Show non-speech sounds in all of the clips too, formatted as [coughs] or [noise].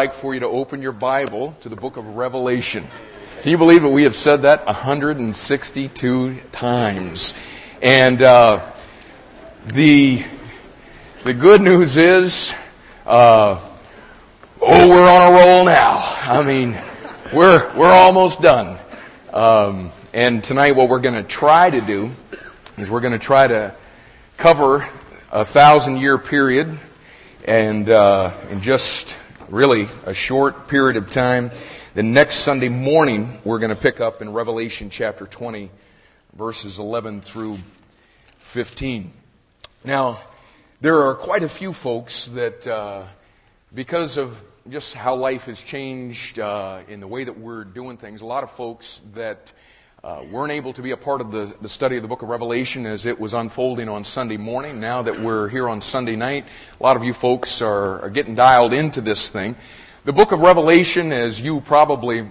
162nd time, I'd like for you to open your Bible to the book of Revelation. Can you believe it? We have said that 162 times. And uh, the, the good news is, uh, oh, we're on a roll now. I mean, we're, we're almost done. Um, and tonight, what we're going to try to do is we're going to try to cover a thousand year period and uh, in just really a short period of time. The next Sunday morning, we're going to pick up in Revelation chapter 20, verses 11 through 15. Now, there are quite a few folks that, uh, because of just how life has changed uh, in the way that we're doing things, a lot of folks that uh, weren't able to be a part of the, the study of the book of Revelation as it was unfolding on Sunday morning. Now that we're here on Sunday night, a lot of you folks are, are getting dialed into this thing. The book of Revelation, as you probably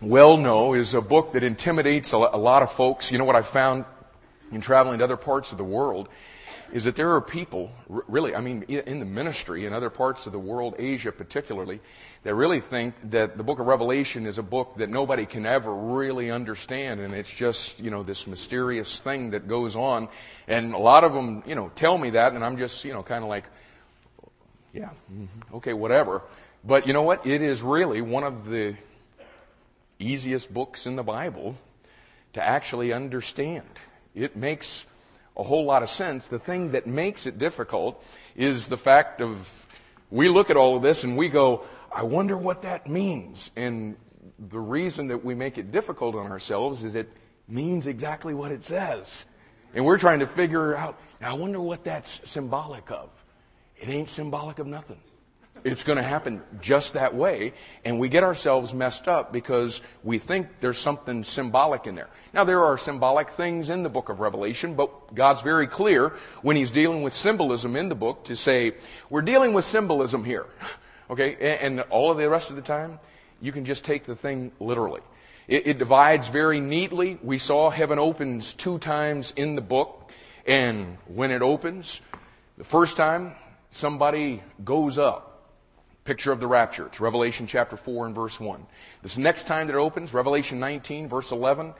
well know, is a book that intimidates a, a lot of folks. You know what I found in traveling to other parts of the world? Is that there are people, really, I mean, in the ministry in other parts of the world, Asia particularly, that really think that the book of Revelation is a book that nobody can ever really understand, and it's just, you know, this mysterious thing that goes on. And a lot of them, you know, tell me that, and I'm just, you know, kind of like, yeah, mm-hmm, okay, whatever. But you know what? It is really one of the easiest books in the Bible to actually understand. It makes a whole lot of sense. The thing that makes it difficult is the fact of we look at all of this and we go, I wonder what that means. And the reason that we make it difficult on ourselves is it means exactly what it says. And we're trying to figure out, I wonder what that's symbolic of. It ain't symbolic of nothing. It's going to happen just that way. And we get ourselves messed up because we think there's something symbolic in there. Now, there are symbolic things in the book of Revelation, but God's very clear when He's dealing with symbolism in the book to say, we're dealing with symbolism here. [laughs] Okay? And all of the rest of the time, you can just take the thing literally. It, it divides very neatly. We saw heaven opens two times in the book. And when it opens, the first time, somebody goes up picture of the rapture. It's Revelation chapter 4 and verse 1. This next time that it opens, Revelation 19, verse 11,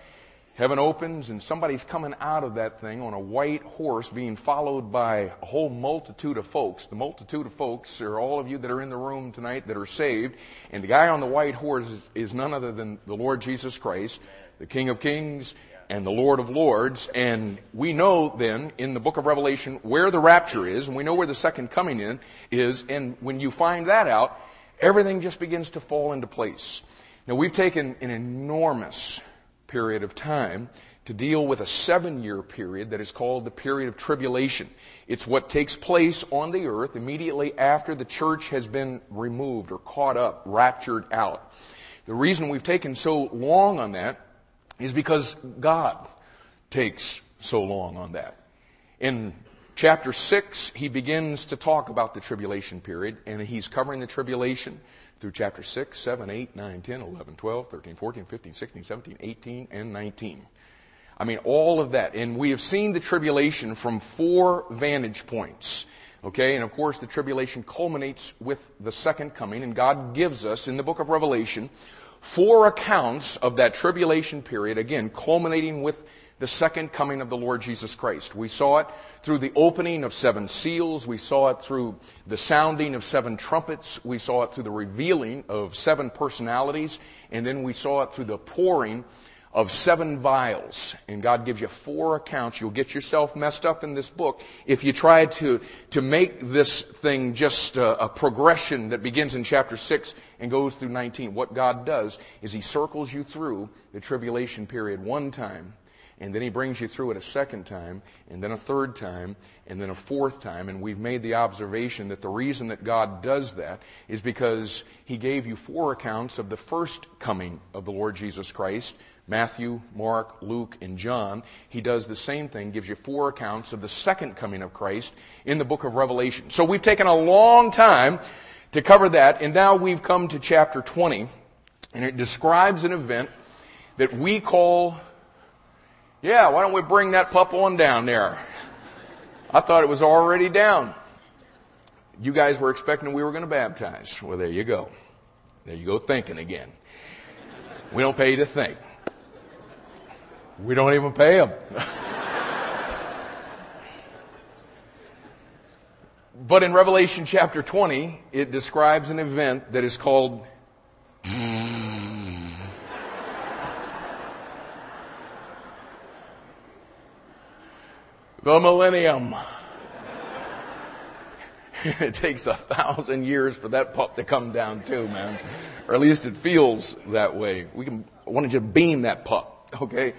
heaven opens and somebody's coming out of that thing on a white horse being followed by a whole multitude of folks. The multitude of folks are all of you that are in the room tonight that are saved. And the guy on the white horse is, is none other than the Lord Jesus Christ, the King of Kings and the Lord of Lords. And we know then in the book of Revelation where the rapture is, and we know where the second coming in is. And when you find that out, everything just begins to fall into place. Now, we've taken an enormous period of time to deal with a seven year period that is called the period of tribulation. It's what takes place on the earth immediately after the church has been removed or caught up, raptured out. The reason we've taken so long on that is because God takes so long on that. In chapter 6, he begins to talk about the tribulation period, and he's covering the tribulation through chapter 6, 7, 8, 9, 10, 11, 12, 13, 14, 15, 16, 17, 18, and 19. I mean, all of that. And we have seen the tribulation from four vantage points. Okay, and of course, the tribulation culminates with the second coming, and God gives us in the book of Revelation four accounts of that tribulation period, again, culminating with the second coming of the Lord Jesus Christ. We saw it through the opening of seven seals. We saw it through the sounding of seven trumpets. We saw it through the revealing of seven personalities. And then we saw it through the pouring of seven vials. And God gives you four accounts. You'll get yourself messed up in this book if you try to, to make this thing just a, a progression that begins in chapter 6 and goes through 19. What God does is He circles you through the tribulation period one time, and then He brings you through it a second time, and then a third time, and then a fourth time. And we've made the observation that the reason that God does that is because He gave you four accounts of the first coming of the Lord Jesus Christ Matthew, Mark, Luke, and John, he does the same thing, gives you four accounts of the second coming of Christ in the book of Revelation. So we've taken a long time to cover that, and now we've come to chapter 20, and it describes an event that we call, yeah, why don't we bring that pup on down there? I thought it was already down. You guys were expecting we were going to baptize. Well, there you go. There you go thinking again. We don't pay you to think. We don't even pay them. but in Revelation chapter 20, it describes an event that is called [laughs] the millennium. [laughs] it takes a thousand years for that pup to come down too, man. Or at least it feels that way. We can, I you to beam that pup, okay?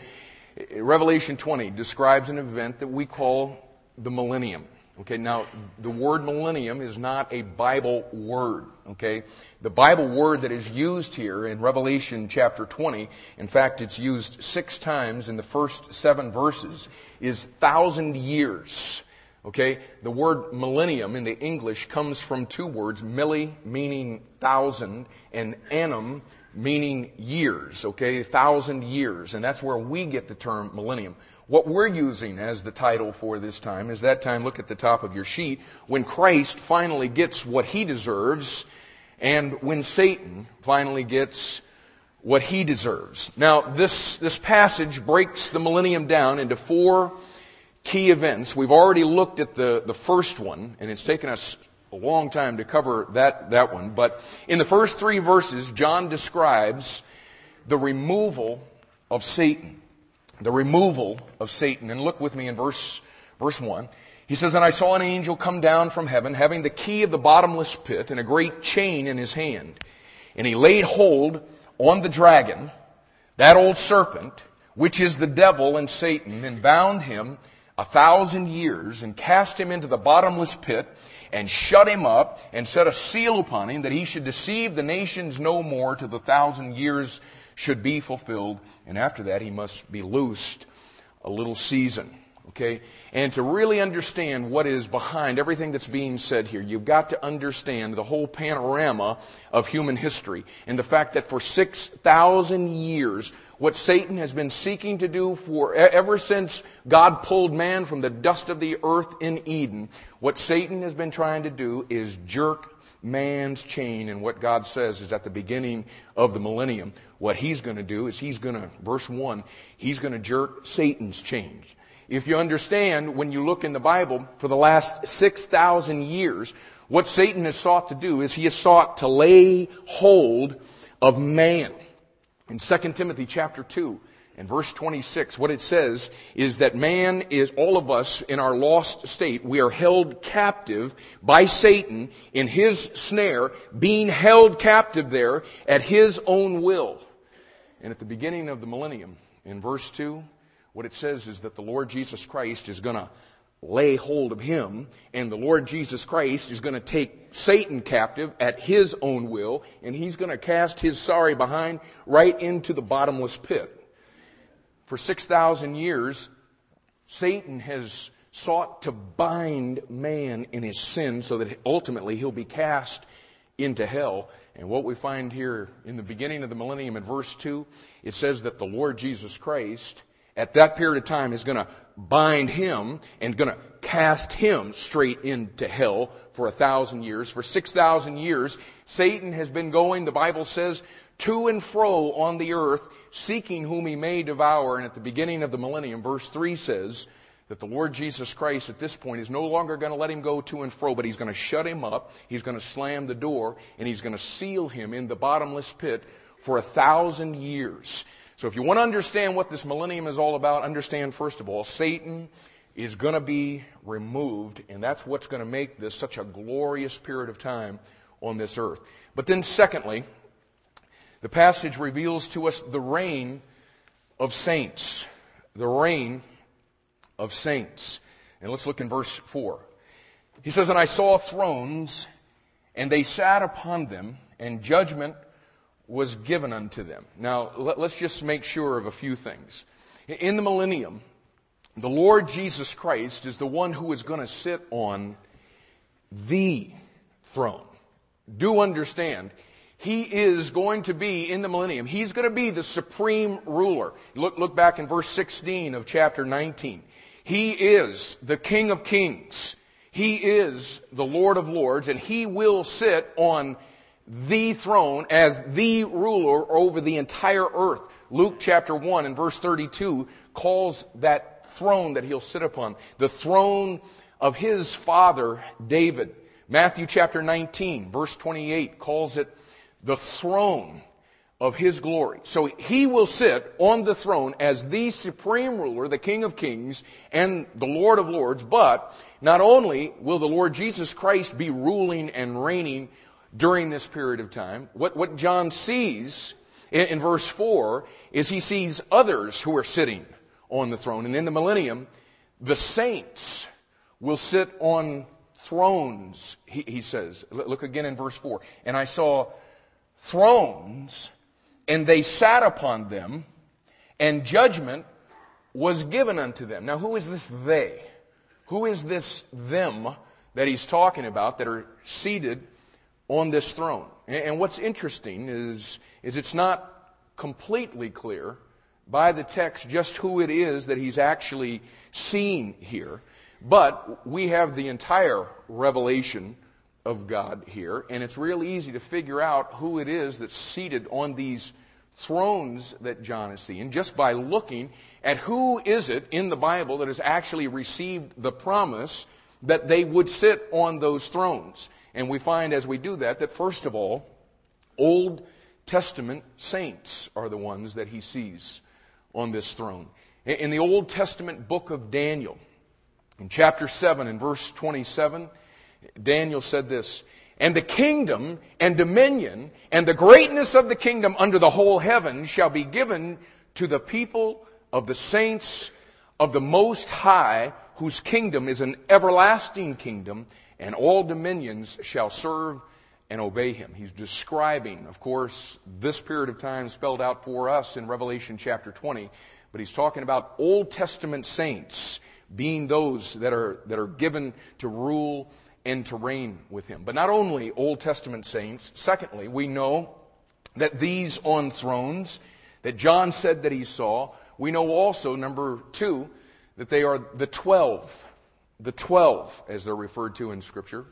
Revelation 20 describes an event that we call the millennium. Okay, now the word millennium is not a Bible word. Okay, the Bible word that is used here in Revelation chapter 20, in fact, it's used six times in the first seven verses, is thousand years. Okay, the word millennium in the English comes from two words, milli meaning thousand and annum meaning years. Okay, thousand years, and that's where we get the term millennium. What we're using as the title for this time is that time, look at the top of your sheet, when Christ finally gets what he deserves and when Satan finally gets what he deserves. Now, this, this passage breaks the millennium down into four key events. We've already looked at the, the first one, and it's taken us a long time to cover that, that one. But in the first three verses, John describes the removal of Satan the removal of Satan. And look with me in verse, verse 1. He says, And I saw an angel come down from heaven, having the key of the bottomless pit and a great chain in his hand. And he laid hold on the dragon, that old serpent, which is the devil and Satan, and bound him a thousand years, and cast him into the bottomless pit, and shut him up, and set a seal upon him, that he should deceive the nations no more till the thousand years should be fulfilled. And after that, he must be loosed a little season. Okay? And to really understand what is behind everything that's being said here, you've got to understand the whole panorama of human history and the fact that for 6,000 years, what Satan has been seeking to do for ever since God pulled man from the dust of the earth in Eden, what Satan has been trying to do is jerk man's chain. And what God says is at the beginning of the millennium, what he's going to do is he's going to, verse 1, he's going to jerk Satan's chain. If you understand, when you look in the Bible, for the last 6,000 years, what Satan has sought to do is he has sought to lay hold of man. In 2 Timothy chapter 2, and verse 26, what it says is that man is, all of us in our lost state, we are held captive by Satan in his snare, being held captive there at his own will. And at the beginning of the millennium, in verse 2, what it says is that the Lord Jesus Christ is going to lay hold of him, and the Lord Jesus Christ is going to take Satan captive at his own will, and he's going to cast his sorry behind right into the bottomless pit for 6,000 years, Satan has sought to bind man in his sin so that ultimately he'll be cast into hell. And what we find here in the beginning of the millennium in verse 2, it says that the Lord Jesus Christ, at that period of time, is going to bind him and going to cast him straight into hell for a thousand years. For 6,000 years, Satan has been going, the Bible says, to and fro on the earth, seeking whom he may devour. And at the beginning of the millennium, verse 3 says that the Lord Jesus Christ at this point is no longer going to let him go to and fro, but he's going to shut him up, he's going to slam the door, and he's going to seal him in the bottomless pit for a thousand years. So if you want to understand what this millennium is all about, understand first of all, Satan is going to be removed, and that's what's going to make this such a glorious period of time on this earth. But then, secondly, the passage reveals to us the reign of saints. The reign of saints. And let's look in verse 4. He says, And I saw thrones, and they sat upon them, and judgment was given unto them. Now, let, us just make sure of a few things. In the millennium, the Lord Jesus Christ is the one who is going to sit on the throne. Do understand, he is going to be in the millennium. He's going to be the supreme ruler. Look, look back in verse 16 of chapter 19. He is the King of Kings. He is the Lord of Lords, and He will sit on the throne as the ruler over the entire earth. Luke chapter 1 and verse 32 calls that throne that He'll sit upon the throne of His father David. Matthew chapter 19, verse 28 calls it the throne of his glory. So he will sit on the throne as the supreme ruler, the King of kings, and the Lord of lords, but not only will the Lord Jesus Christ be ruling and reigning during this period of time, what, what John sees in, in verse 4 is he sees others who are sitting on the throne. And in the millennium, the saints will sit on thrones, he, he says. Look again in verse 4. And I saw thrones and they sat upon them, and judgment was given unto them. Now, who is this they? Who is this them that he's talking about that are seated on this throne? And what's interesting is, is it's not completely clear by the text just who it is that he's actually seeing here. But we have the entire revelation of God here, and it's real easy to figure out who it is that's seated on these thrones that John is seeing just by looking at who is it in the Bible that has actually received the promise that they would sit on those thrones. And we find as we do that that first of all, Old Testament saints are the ones that he sees on this throne. In the Old Testament book of Daniel, in chapter 7 and verse 27, Daniel said this And the kingdom and dominion and the greatness of the kingdom under the whole heaven shall be given to the people of the saints of the Most High, whose kingdom is an everlasting kingdom, and all dominions shall serve and obey him. He's describing, of course, this period of time spelled out for us in Revelation chapter 20, but he's talking about Old Testament saints being those that are, that are given to rule and to reign with him. But not only Old Testament saints, secondly, we know that these on thrones that John said that he saw, we know also, number two, that they are the twelve. The twelve, as they're referred to in Scripture.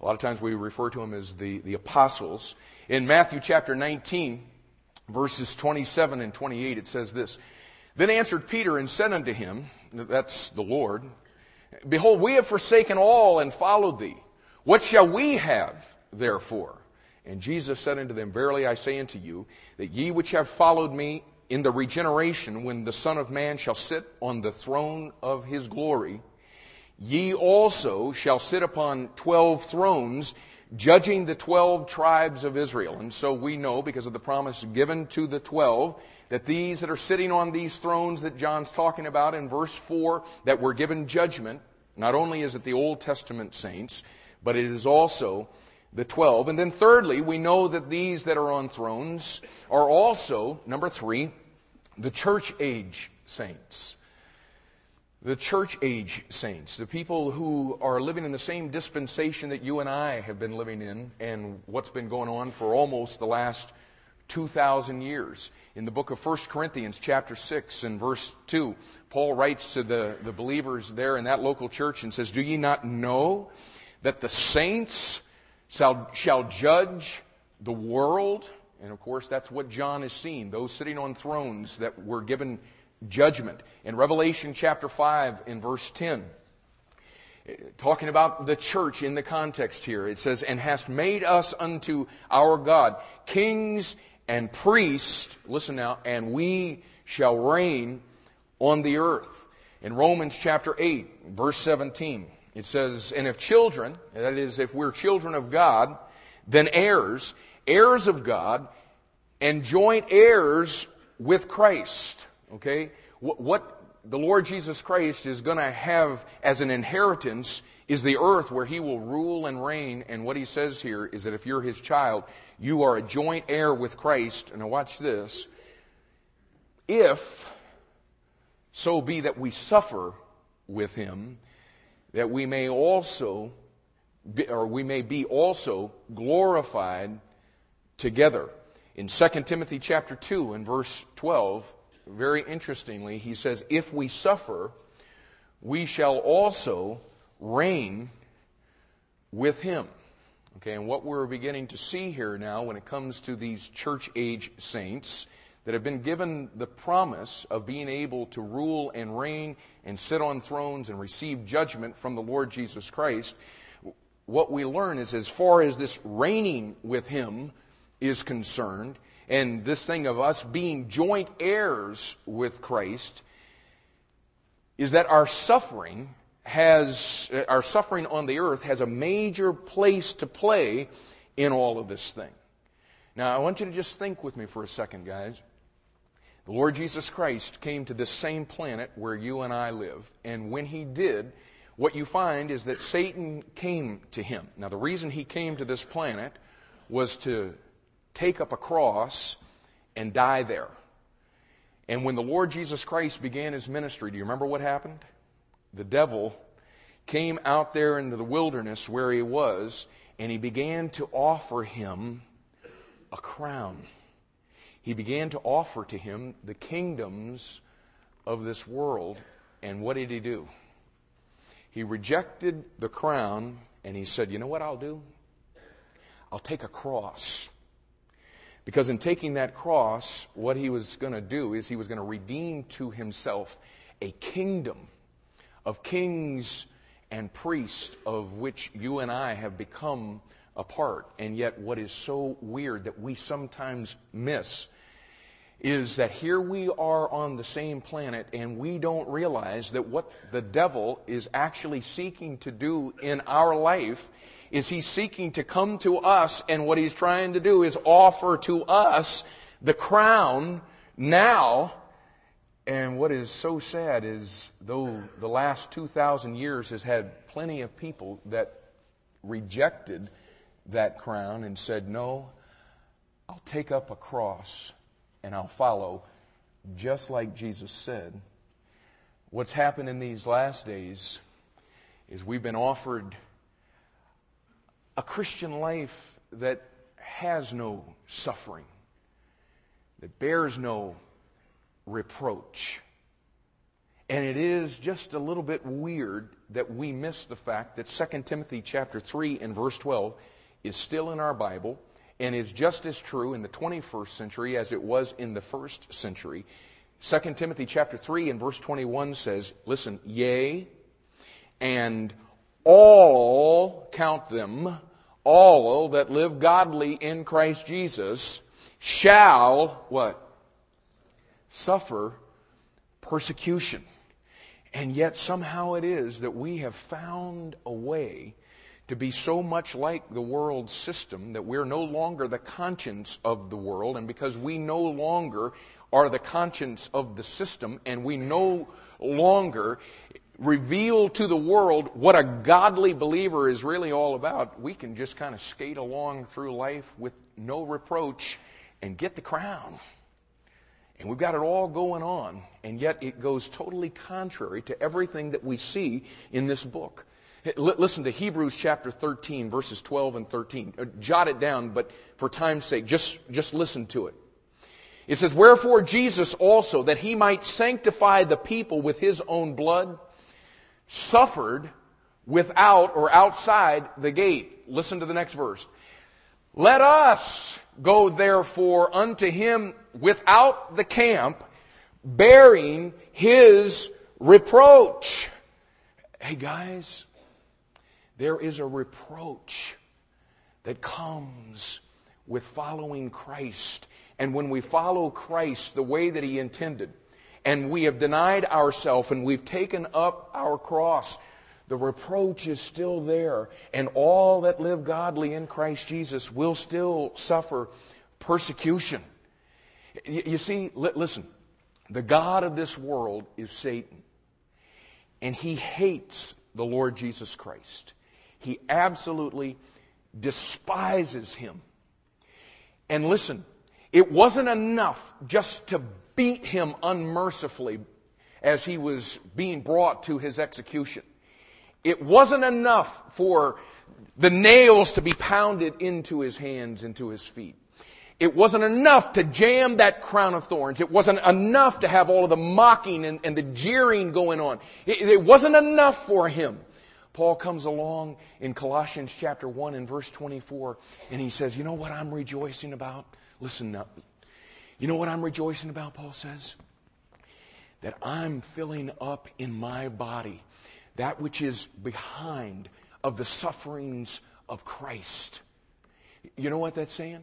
A lot of times we refer to them as the, the apostles. In Matthew chapter 19, verses 27 and 28, it says this Then answered Peter and said unto him, That's the Lord, Behold, we have forsaken all and followed thee. What shall we have, therefore? And Jesus said unto them, Verily I say unto you, that ye which have followed me in the regeneration, when the Son of Man shall sit on the throne of his glory, ye also shall sit upon twelve thrones, judging the twelve tribes of Israel. And so we know, because of the promise given to the twelve, that these that are sitting on these thrones that John's talking about in verse 4 that were given judgment, not only is it the Old Testament saints, but it is also the 12. And then thirdly, we know that these that are on thrones are also, number three, the church age saints. The church age saints, the people who are living in the same dispensation that you and I have been living in and what's been going on for almost the last 2,000 years in the book of 1 Corinthians, chapter 6, and verse 2, Paul writes to the, the believers there in that local church and says, Do ye not know that the saints shall, shall judge the world? And of course, that's what John is seeing those sitting on thrones that were given judgment. In Revelation chapter 5, in verse 10, talking about the church in the context here, it says, And hast made us unto our God kings and priests, listen now, and we shall reign on the earth. In Romans chapter 8, verse 17, it says, And if children, that is, if we're children of God, then heirs, heirs of God, and joint heirs with Christ. Okay? What, what the Lord Jesus Christ is going to have as an inheritance is the earth where he will rule and reign. And what he says here is that if you're his child, you are a joint heir with Christ. And now watch this. If so be that we suffer with him, that we may also, be, or we may be also glorified together. In 2 Timothy chapter 2 and verse 12, very interestingly, he says, If we suffer, we shall also reign with Him. Okay, and what we're beginning to see here now when it comes to these church age saints that have been given the promise of being able to rule and reign and sit on thrones and receive judgment from the Lord Jesus Christ, what we learn is as far as this reigning with Him is concerned, and this thing of us being joint heirs with Christ, is that our suffering has, our suffering on the earth has a major place to play in all of this thing. Now, I want you to just think with me for a second, guys. The Lord Jesus Christ came to this same planet where you and I live, and when he did, what you find is that Satan came to him. Now, the reason he came to this planet was to take up a cross and die there. And when the Lord Jesus Christ began his ministry, do you remember what happened? The devil came out there into the wilderness where he was, and he began to offer him a crown he began to offer to him the kingdoms of this world. And what did he do? He rejected the crown and he said, You know what I'll do? I'll take a cross. Because in taking that cross, what he was going to do is he was going to redeem to himself a kingdom of kings and priests of which you and I have become a part. And yet, what is so weird that we sometimes miss is that here we are on the same planet and we don't realize that what the devil is actually seeking to do in our life is he's seeking to come to us and what he's trying to do is offer to us the crown now and what is so sad is though the last 2000 years has had plenty of people that rejected that crown and said no I'll take up a cross and I'll follow, just like Jesus said. What's happened in these last days is we've been offered a Christian life that has no suffering, that bears no reproach. And it is just a little bit weird that we miss the fact that 2 Timothy chapter 3 and verse 12 is still in our Bible and is just as true in the 21st century as it was in the first century. 2 Timothy chapter 3 and verse 21 says, listen, yea, and all, count them, all that live godly in Christ Jesus shall, what? Suffer persecution. And yet somehow it is that we have found a way to be so much like the world system that we're no longer the conscience of the world, and because we no longer are the conscience of the system, and we no longer reveal to the world what a godly believer is really all about, we can just kind of skate along through life with no reproach and get the crown. And we've got it all going on, and yet it goes totally contrary to everything that we see in this book. Listen to Hebrews chapter 13, verses 12 and 13. Uh, jot it down, but for time's sake, just, just listen to it. It says, Wherefore Jesus also, that he might sanctify the people with his own blood, suffered without or outside the gate. Listen to the next verse. Let us go therefore unto him without the camp, bearing his reproach. Hey guys, there is a reproach that comes with following Christ. And when we follow Christ the way that He intended, and we have denied ourselves and we've taken up our cross, the reproach is still there. And all that live godly in Christ Jesus will still suffer persecution. You see, listen, the God of this world is Satan. And he hates the Lord Jesus Christ. He absolutely despises him. And listen, it wasn't enough just to beat him unmercifully as he was being brought to his execution. It wasn't enough for the nails to be pounded into his hands, into his feet. It wasn't enough to jam that crown of thorns. It wasn't enough to have all of the mocking and, and the jeering going on. It, it wasn't enough for him. Paul comes along in Colossians chapter 1 and verse 24, and he says, You know what I'm rejoicing about? Listen now. You know what I'm rejoicing about, Paul says? That I'm filling up in my body that which is behind of the sufferings of Christ. You know what that's saying?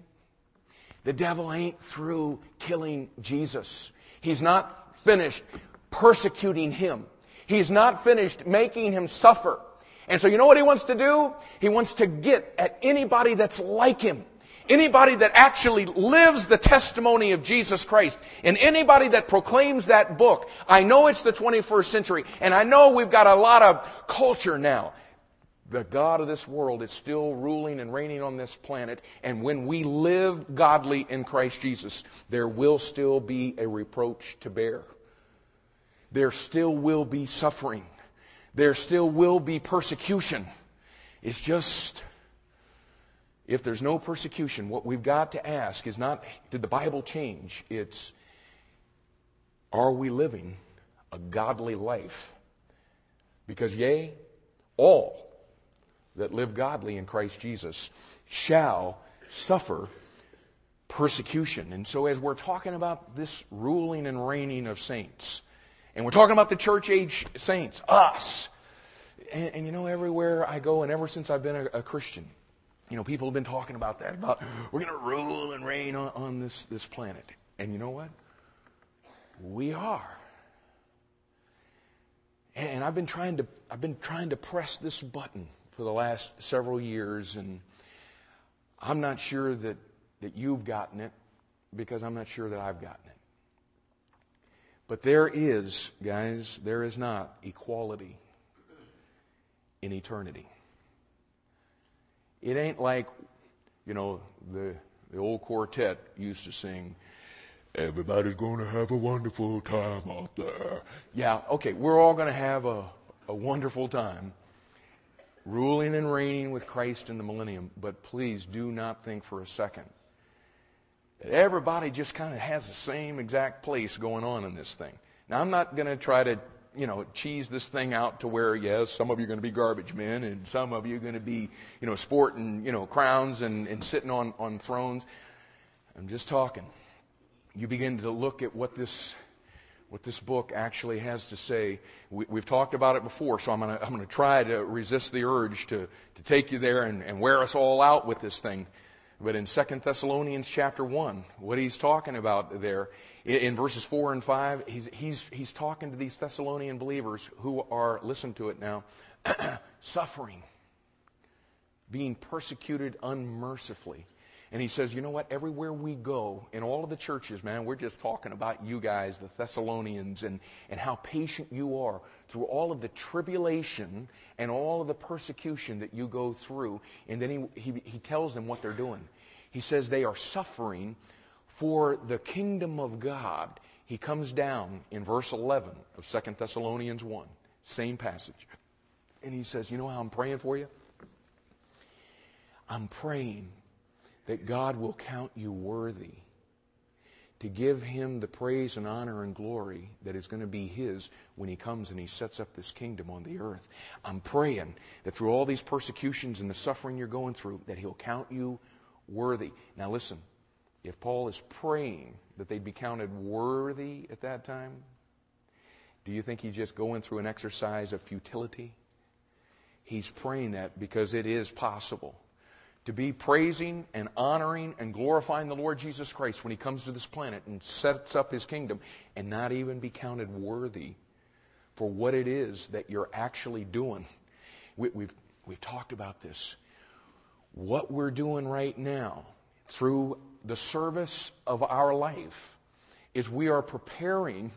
The devil ain't through killing Jesus. He's not finished persecuting him. He's not finished making him suffer. And so you know what he wants to do? He wants to get at anybody that's like him. Anybody that actually lives the testimony of Jesus Christ and anybody that proclaims that book. I know it's the 21st century and I know we've got a lot of culture now. The God of this world is still ruling and reigning on this planet. And when we live godly in Christ Jesus, there will still be a reproach to bear. There still will be suffering. There still will be persecution. It's just, if there's no persecution, what we've got to ask is not, did the Bible change? It's, are we living a godly life? Because, yea, all that live godly in Christ Jesus shall suffer persecution. And so, as we're talking about this ruling and reigning of saints, and we're talking about the church age saints, us, and, and you know, everywhere I go, and ever since I've been a, a Christian, you know, people have been talking about that, about we're going to rule and reign on, on this, this planet. And you know what? We are. And I've been trying to I've been trying to press this button for the last several years, and I'm not sure that, that you've gotten it because I'm not sure that I've gotten it. But there is, guys, there is not equality in eternity. It ain't like, you know, the, the old quartet used to sing, Everybody's going to have a wonderful time out there. Yeah, okay, we're all going to have a, a wonderful time ruling and reigning with Christ in the millennium. But please do not think for a second that everybody just kind of has the same exact place going on in this thing. Now, I'm not going to try to, you know, cheese this thing out to where, yes, some of you are going to be garbage men and some of you are going to be, you know, sporting, you know, crowns and, and sitting on, on thrones. I'm just talking. You begin to look at what this what this book actually has to say. We, have talked about it before, so I'm going to I'm gonna try to resist the urge to, to take you there and, and wear us all out with this thing. But in 2 Thessalonians chapter 1, what he's talking about there, in, in verses 4 and 5, he's, he's, he's talking to these Thessalonian believers who are, listen to it now, [clears throat] suffering, being persecuted unmercifully and he says, you know what? Everywhere we go, in all of the churches, man, we're just talking about you guys, the Thessalonians, and, and how patient you are through all of the tribulation and all of the persecution that you go through. And then he, he, he tells them what they're doing. He says they are suffering for the kingdom of God. He comes down in verse 11 of 2 Thessalonians 1, same passage. And he says, You know how I'm praying for you? I'm praying that God will count you worthy to give him the praise and honor and glory that is going to be his when he comes and he sets up this kingdom on the earth. I'm praying that through all these persecutions and the suffering you're going through, that he'll count you worthy. Now listen, if Paul is praying that they'd be counted worthy at that time, do you think he's just going through an exercise of futility? He's praying that because it is possible to be praising and honoring and glorifying the Lord Jesus Christ when he comes to this planet and sets up his kingdom and not even be counted worthy for what it is that you're actually doing. We, we've, we've talked about this. What we're doing right now through the service of our life is we are preparing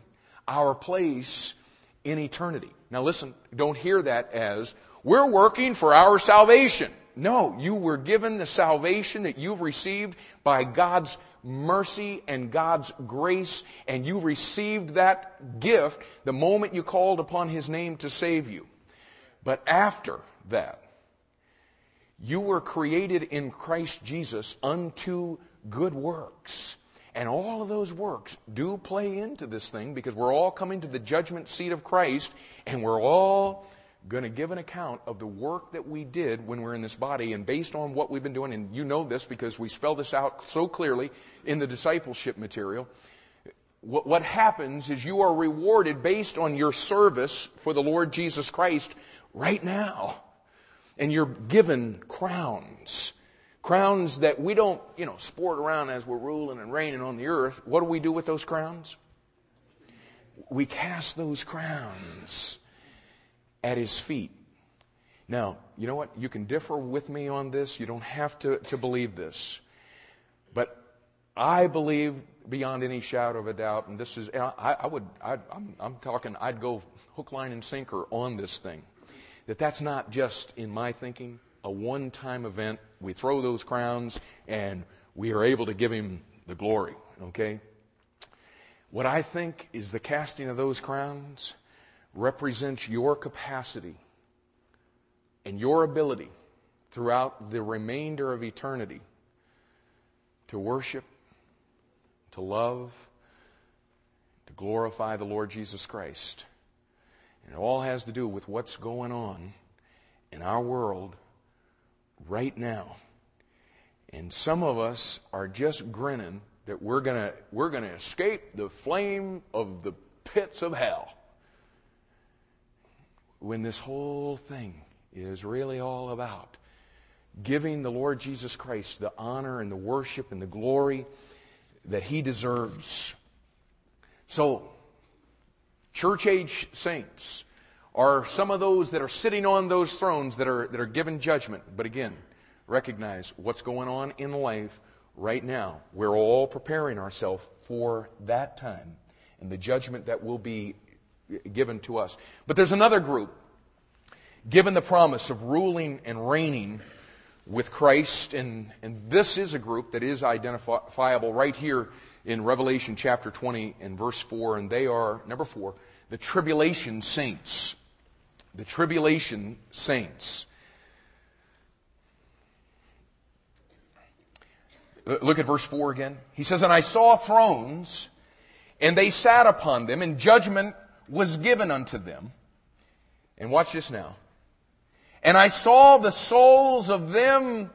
our place in eternity. Now, listen, don't hear that as we're working for our salvation. No, you were given the salvation that you've received by God's mercy and God's grace, and you received that gift the moment you called upon His name to save you. But after that, you were created in Christ Jesus unto good works. And all of those works do play into this thing because we're all coming to the judgment seat of Christ and we're all going to give an account of the work that we did when we're in this body. And based on what we've been doing, and you know this because we spell this out so clearly in the discipleship material, what, what happens is you are rewarded based on your service for the Lord Jesus Christ right now. And you're given crowns. Crowns that we don't, you know, sport around as we're ruling and reigning on the earth. What do we do with those crowns? We cast those crowns at his feet. Now, you know what? You can differ with me on this. You don't have to, to believe this. But I believe beyond any shadow of a doubt, and this is, I, I would, I, I'm talking, I'd go hook, line, and sinker on this thing. That that's not just, in my thinking, a one time event. We throw those crowns and we are able to give him the glory, okay? What I think is the casting of those crowns represents your capacity and your ability throughout the remainder of eternity to worship, to love, to glorify the Lord Jesus Christ. It all has to do with what's going on in our world right now. And some of us are just grinning that we're going we're going to escape the flame of the pits of hell when this whole thing is really all about giving the Lord Jesus Christ the honor and the worship and the glory that he deserves. So, church age saints are some of those that are sitting on those thrones that are, that are given judgment. But again, recognize what's going on in life right now. We're all preparing ourselves for that time and the judgment that will be given to us. But there's another group given the promise of ruling and reigning with Christ, and, and this is a group that is identifiable right here in Revelation chapter 20 and verse 4, and they are, number 4, the tribulation saints. The tribulation saints. Look at verse 4 again. He says, And I saw thrones, and they sat upon them, and judgment was given unto them. And watch this now. And I saw the souls of them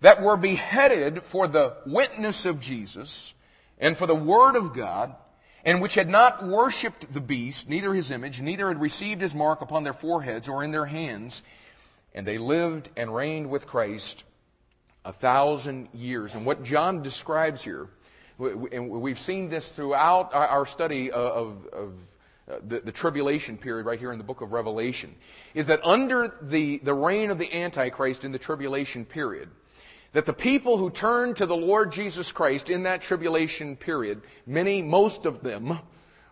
that were beheaded for the witness of Jesus and for the word of God, and which had not worshipped the beast, neither his image, neither had received his mark upon their foreheads or in their hands, and they lived and reigned with Christ a thousand years. And what John describes here, and we've seen this throughout our study of, of uh, the, the tribulation period right here in the book of Revelation, is that under the, the reign of the Antichrist in the tribulation period, that the people who turn to the Lord Jesus Christ in that tribulation period, many, most of them,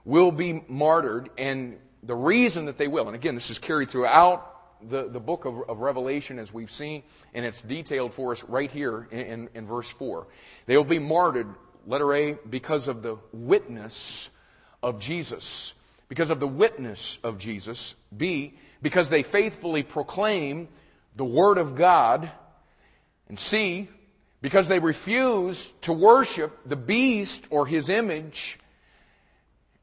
will be martyred. And the reason that they will, and again, this is carried throughout the, the book of, of Revelation as we've seen, and it's detailed for us right here in, in, in verse 4. They will be martyred, letter A, because of the witness of Jesus because of the witness of Jesus. B, because they faithfully proclaim the Word of God. And C, because they refuse to worship the beast or his image.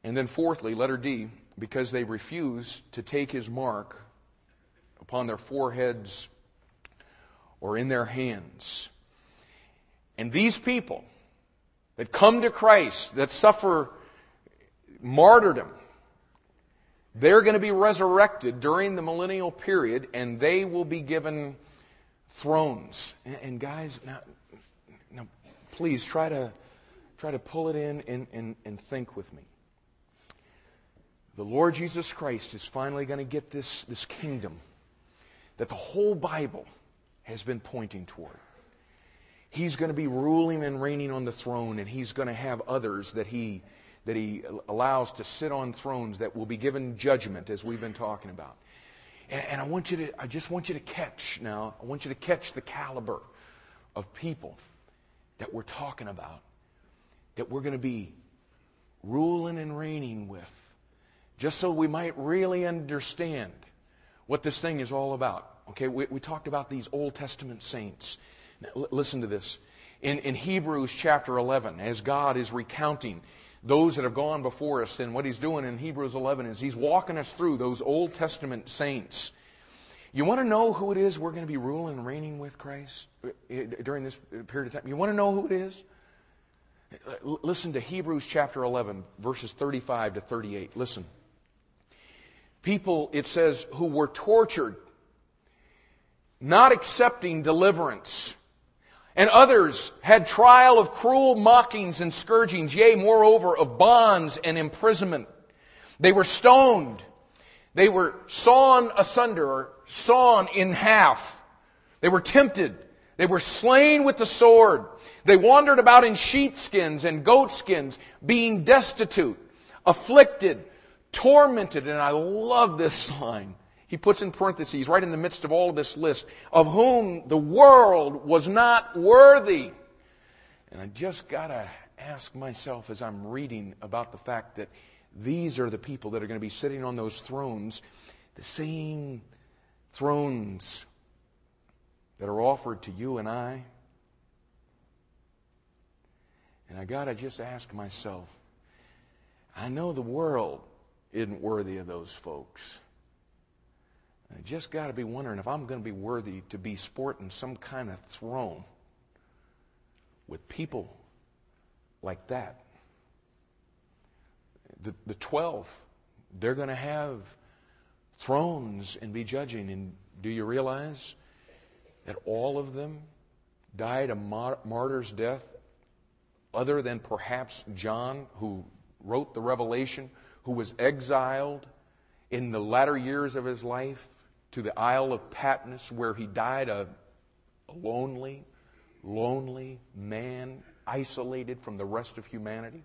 And then fourthly, letter D, because they refuse to take his mark upon their foreheads or in their hands. And these people that come to Christ, that suffer martyrdom, they're going to be resurrected during the millennial period, and they will be given thrones. And, and guys, now, now, please try to try to pull it in and, and, and think with me. The Lord Jesus Christ is finally going to get this, this kingdom that the whole Bible has been pointing toward. He's going to be ruling and reigning on the throne, and he's going to have others that he that he allows to sit on thrones that will be given judgment, as we've been talking about. And, I want you to, I just want you to catch now, I want you to catch the caliber of people that we're talking about, that we're going to be ruling and reigning with, just so we might really understand what this thing is all about. Okay, we, we talked about these Old Testament saints. Now, l- listen to this. In, in Hebrews chapter 11, as God is recounting those that have gone before us. And what he's doing in Hebrews 11 is he's walking us through those Old Testament saints. You want to know who it is we're going to be ruling and reigning with Christ uh, during this period of time? You want to know who it is? Listen to Hebrews chapter 11, verses 35 to 38. Listen. People, it says, who were tortured, not accepting deliverance and others had trial of cruel mockings and scourgings, yea, moreover, of bonds and imprisonment. They were stoned. They were sawn asunder or sawn in half. They were tempted. They were slain with the sword. They wandered about in sheepskins and goatskins, being destitute, afflicted, tormented. And I love this [laughs] line he puts in parentheses, right in the midst of all of this list, of whom the world was not worthy. And I just got to ask myself as I'm reading about the fact that these are the people that are going to be sitting on those thrones, the same thrones that are offered to you and I. And I got to just ask myself, I know the world isn't worthy of those folks. I just got to be wondering if I'm going to be worthy to be sporting some kind of throne with people like that. The, the 12, they're going to have thrones and be judging. And do you realize that all of them died a martyr's death, other than perhaps John, who wrote the Revelation, who was exiled in the latter years of his life to the Isle of Patmos, where he died a, a lonely, lonely man, isolated from the rest of humanity.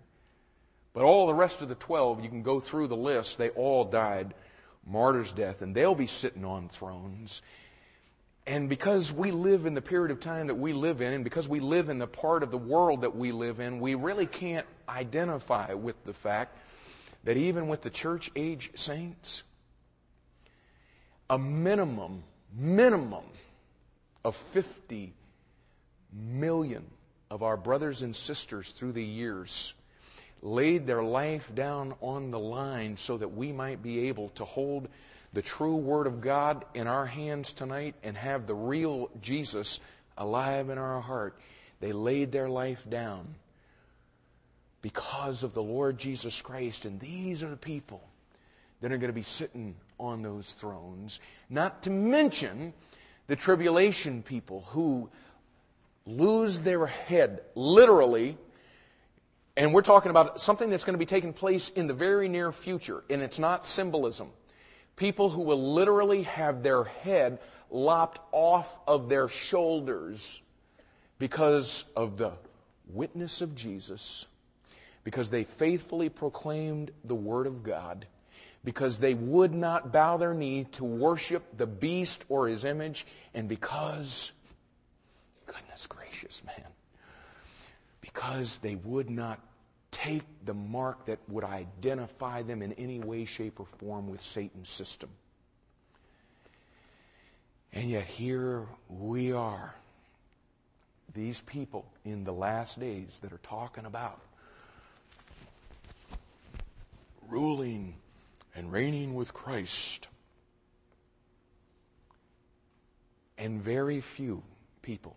But all the rest of the 12, you can go through the list, they all died martyr's death, and they'll be sitting on thrones. And because we live in the period of time that we live in, and because we live in the part of the world that we live in, we really can't identify with the fact that even with the church age saints, a minimum, minimum of 50 million of our brothers and sisters through the years laid their life down on the line so that we might be able to hold the true Word of God in our hands tonight and have the real Jesus alive in our heart. They laid their life down because of the Lord Jesus Christ. And these are the people that are going to be sitting on those thrones, not to mention the tribulation people who lose their head literally. And we're talking about something that's going to be taking place in the very near future, and it's not symbolism. People who will literally have their head lopped off of their shoulders because of the witness of Jesus, because they faithfully proclaimed the Word of God, because they would not bow their knee to worship the beast or his image, and because, goodness gracious, man, because they would not take the mark that would identify them in any way, shape, or form with Satan's system. And yet here we are, these people in the last days that are talking about ruling and reigning with Christ. And very few people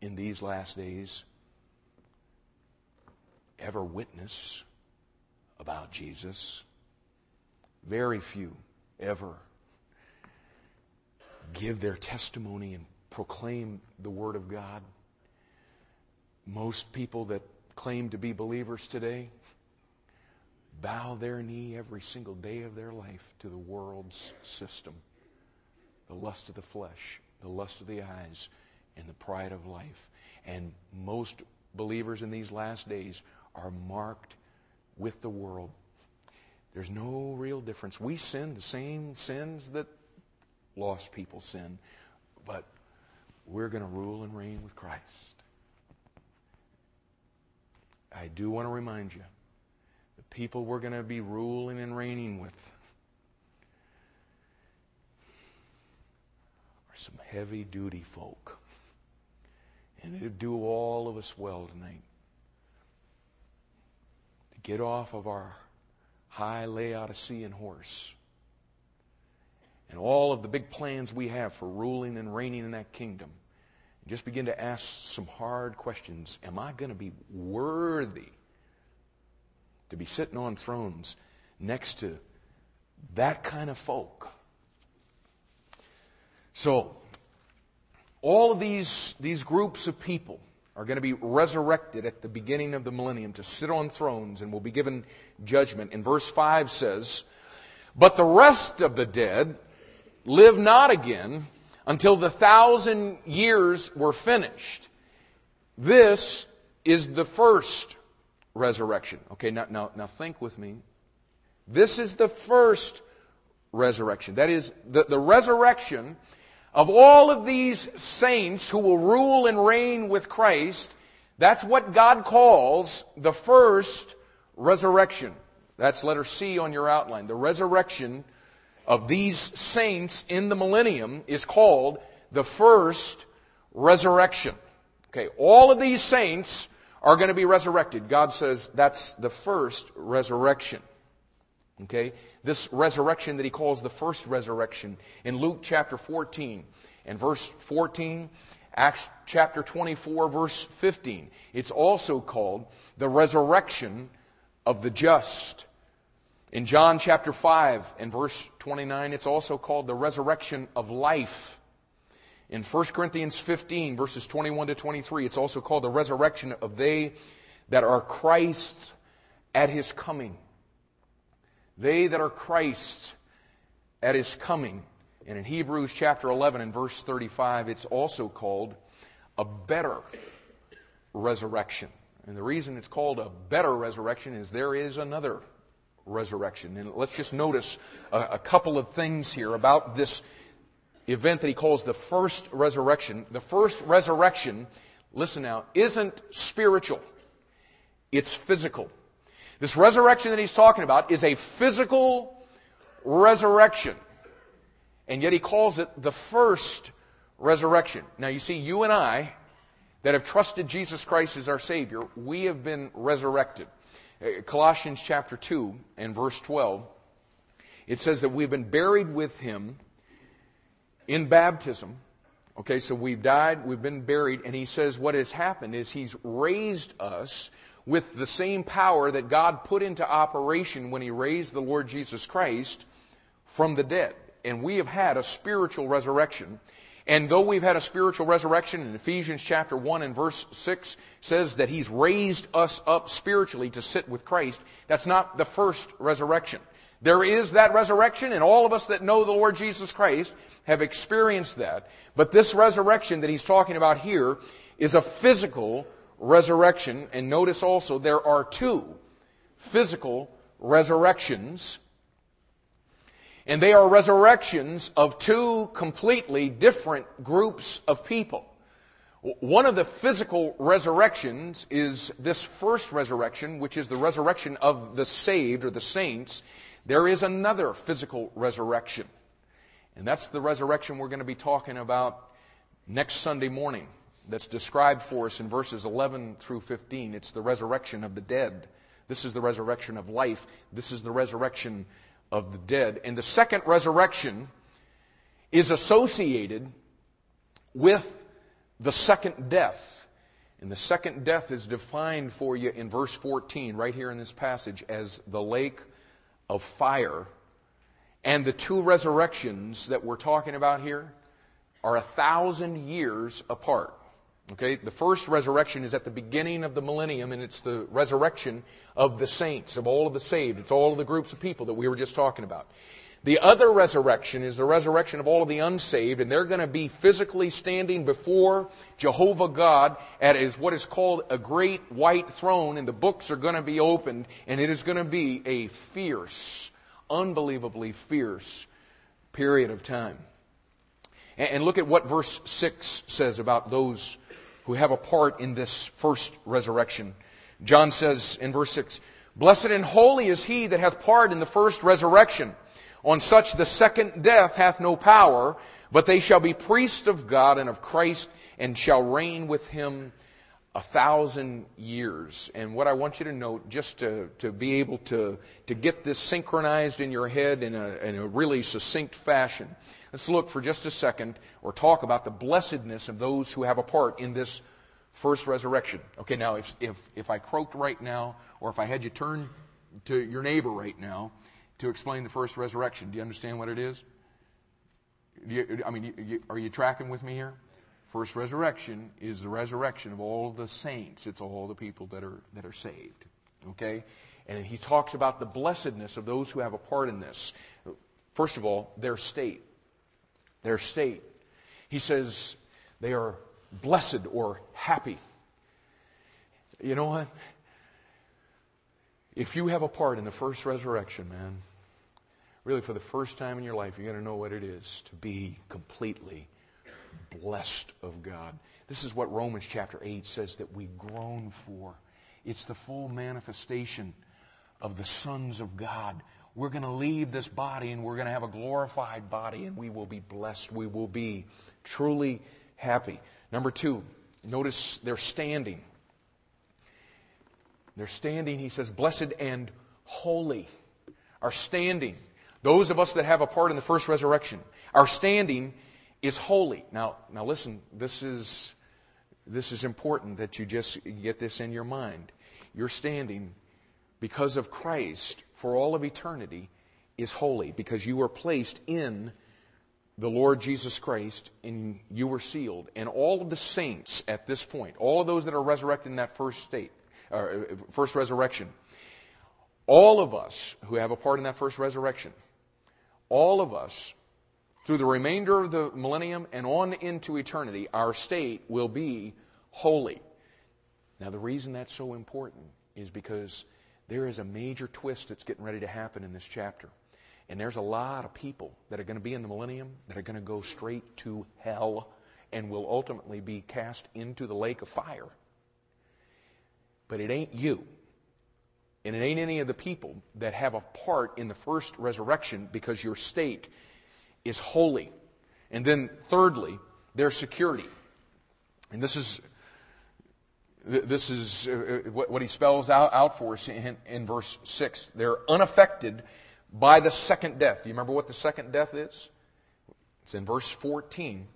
in these last days ever witness about Jesus. Very few ever give their testimony and proclaim the Word of God. Most people that claim to be believers today bow their knee every single day of their life to the world's system the lust of the flesh, the lust of the eyes, and the pride of life. And most believers in these last days are marked with the world. There's no real difference. We sin the same sins that lost people sin, but we're going to rule and reign with Christ. I do want to remind you people we're going to be ruling and reigning with are some heavy duty folk. And it'd do all of us well tonight to get off of our high Laodicean horse and all of the big plans we have for ruling and reigning in that kingdom. And just begin to ask some hard questions. Am I going to be worthy to be sitting on thrones next to that kind of folk? So, all of these, these groups of people are going to be resurrected at the beginning of the millennium to sit on thrones and will be given judgment. And verse 5 says, But the rest of the dead live not again until the thousand years were finished. This is the first resurrection. Okay, now, now, now think with me. This is the first resurrection. That is, the, the resurrection of all of these saints who will rule and reign with Christ. That's what God calls the first resurrection. That's letter C on your outline. The resurrection of these saints in the millennium is called the first resurrection. Okay, all of these saints are going to be resurrected. God says that's the first resurrection. Okay, this resurrection that he calls the first resurrection in Luke chapter 14 and verse 14, Acts chapter 24, verse 15. It's also called the resurrection of the just. In John chapter 5 and verse 29, it's also called the resurrection of life. In 1 Corinthians 15, verses 21 to 23, it's also called the resurrection of they that are Christ at his coming. They that are Christ at his coming. And in Hebrews chapter 11 and verse 35, it's also called a better resurrection. And the reason it's called a better resurrection is there is another resurrection. And let's just notice a, a couple of things here about this event that he calls the first resurrection. The first resurrection, listen now, isn't spiritual, it's physical. This resurrection that he's talking about is a physical resurrection. And yet he calls it the first resurrection. Now you see, you and I that have trusted Jesus Christ as our Savior, we have been resurrected. Uh, Colossians chapter 2 and verse 12, it says that we've been buried with him in baptism. Okay, so we've died, we've been buried, and he says what has happened is he's raised us with the same power that God put into operation when he raised the Lord Jesus Christ from the dead. And we have had a spiritual resurrection. And though we've had a spiritual resurrection in Ephesians chapter 1 and verse 6 says that he's raised us up spiritually to sit with Christ, that's not the first resurrection. There is that resurrection, and all of us that know the Lord Jesus Christ have experienced that. But this resurrection that he's talking about here is a physical resurrection. And notice also there are two physical resurrections and they are resurrections of two completely different groups of people. One of the physical resurrections is this first resurrection, which is the resurrection of the saved or the saints. There is another physical resurrection. And that's the resurrection we're going to be talking about next Sunday morning. That's described for us in verses 11 through 15. It's the resurrection of the dead. This is the resurrection of life. This is the resurrection of the dead. And the second resurrection is associated with the second death. And the second death is defined for you in verse 14, right here in this passage, as the lake of fire. And the two resurrections that we're talking about here are a thousand years apart. Okay, the first resurrection is at the beginning of the millennium, and it's the resurrection of the saints, of all of the saved. It's all of the groups of people that we were just talking about. The other resurrection is the resurrection of all of the unsaved, and they're going to be physically standing before Jehovah God at what is called a great white throne, and the books are going to be opened, and it is going to be a fierce, unbelievably fierce period of time. And look at what verse 6 says about those who have a part in this first resurrection. John says in verse 6, Blessed and holy is he that hath part in the first resurrection. On such the second death hath no power, but they shall be priests of God and of Christ, and shall reign with him a thousand years. And what I want you to note, just to, to be able to, to get this synchronized in your head in a, in a really succinct fashion, let's look for just a second or talk about the blessedness of those who have a part in this first resurrection. Okay, now if, if, if I croaked right now, or if I had you turn to your neighbor right now to explain the first resurrection, do you understand what it is? You, I mean, you, are you tracking with me here? First resurrection is the resurrection of all the saints. It's all the people that are, that are saved. Okay? And he talks about the blessedness of those who have a part in this. First of all, their state. Their state. He says they are blessed or happy. You know what? If you have a part in the first resurrection, man, really for the first time in your life, you're going to know what it is to be completely blessed of God. This is what Romans chapter 8 says that we groan for. It's the full manifestation of the sons of God. We're going to leave this body and we're going to have a glorified body and we will be blessed. We will be truly happy. Number two, notice they're standing. They're standing, he says, blessed and holy. Are standing. Those of us that have a part in the first resurrection, our standing is holy. Now, now listen, this is, this is important that you just get this in your mind. Your standing, because of Christ, for all of eternity, is holy because you were placed in the Lord Jesus Christ and you were sealed. And all of the saints at this point, all of those that are resurrected in that first state, uh, first resurrection, all of us who have a part in that first resurrection, all of us through the remainder of the millennium and on into eternity, our state will be holy. Now, the reason that's so important is because there is a major twist that's getting ready to happen in this chapter. And there's a lot of people that are going to be in the millennium that are going to go straight to hell and will ultimately be cast into the lake of fire. But it ain't you. And it ain't any of the people that have a part in the first resurrection because your state is holy. And then, thirdly, their security. And this is, this is uh, uh, what he spells out, for us in, in verse 6. They're unaffected by the second death. Do you remember what the second death is? It's in verse 14.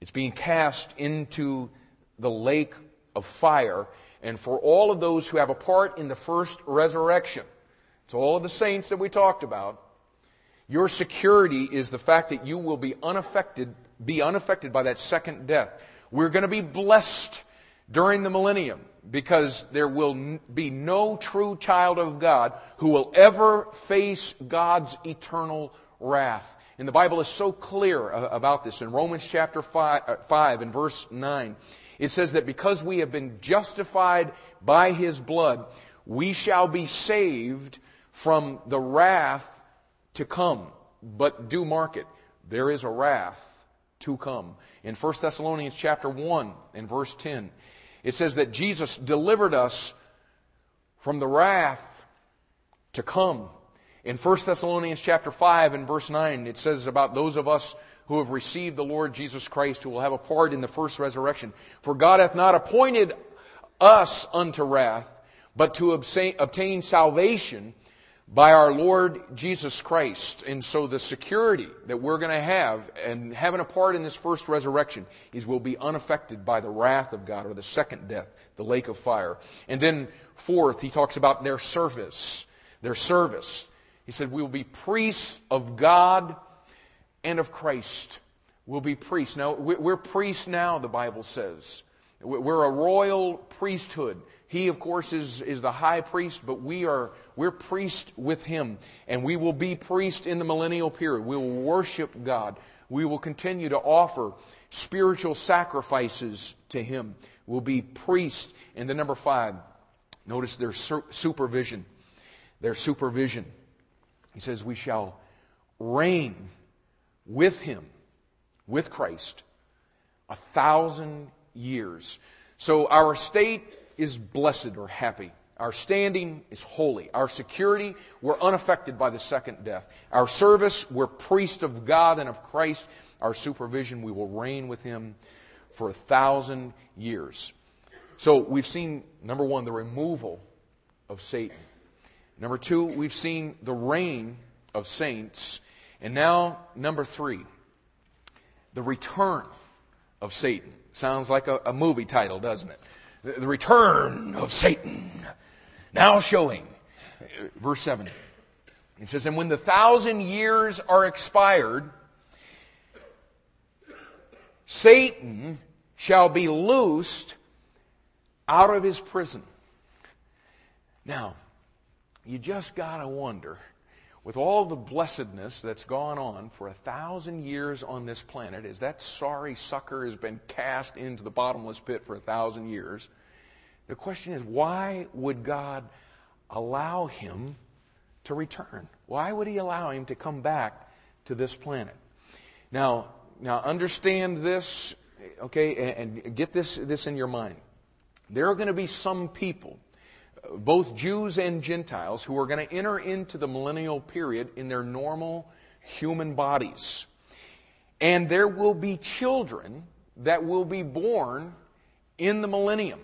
It's being cast into the lake of fire. And for all of those who have a part in the first resurrection, it's all of the saints that we talked about, your security is the fact that you will be unaffected, be unaffected by that second death. We're going to be blessed during the millennium because there will be no true child of God who will ever face God's eternal wrath. And the Bible is so clear about this. In Romans chapter 5, uh, 5 and verse 9, it says that because we have been justified by his blood, we shall be saved from the wrath to come, but do mark it. There is a wrath to come. In 1 Thessalonians chapter 1 and verse 10, it says that Jesus delivered us from the wrath to come. In 1 Thessalonians chapter 5 and verse 9, it says about those of us who have received the Lord Jesus Christ who will have a part in the first resurrection. For God hath not appointed us unto wrath, but to obtain salvation by our Lord Jesus Christ. And so the security that we're going to have and having a part in this first resurrection is we'll be unaffected by the wrath of God or the second death, the lake of fire. And then fourth, he talks about their service. Their service. He said, we will be priests of God and of Christ. We'll be priests. Now, we're priests now, the Bible says. We're a royal priesthood. He, of course, is, is the high priest, but we are we're priests with him, and we will be priests in the millennial period. We will worship God. We will continue to offer spiritual sacrifices to him. We'll be priests. And then number five, notice their supervision. Their supervision. He says, We shall reign with him, with Christ, a thousand years. So our state is blessed or happy. Our standing is holy. Our security, we're unaffected by the second death. Our service, we're priest of God and of Christ. Our supervision, we will reign with him for a thousand years. So we've seen, number one, the removal of Satan. Number two, we've seen the reign of saints. And now, number three, the return of Satan. Sounds like a, a movie title, doesn't it? The, the return of Satan. Now showing. Uh, verse 7. It says, And when the thousand years are expired, Satan shall be loosed out of his prison. Now, you just got to wonder with all the blessedness that's gone on for a thousand years on this planet, as that sorry sucker has been cast into the bottomless pit for a thousand years, the question is why would God allow him to return? Why would he allow him to come back to this planet? Now, now understand this, okay, and, and get this, this in your mind. There are going to be some people both Jews and Gentiles, who are going to enter into the millennial period in their normal human bodies. And there will be children that will be born in the millennium.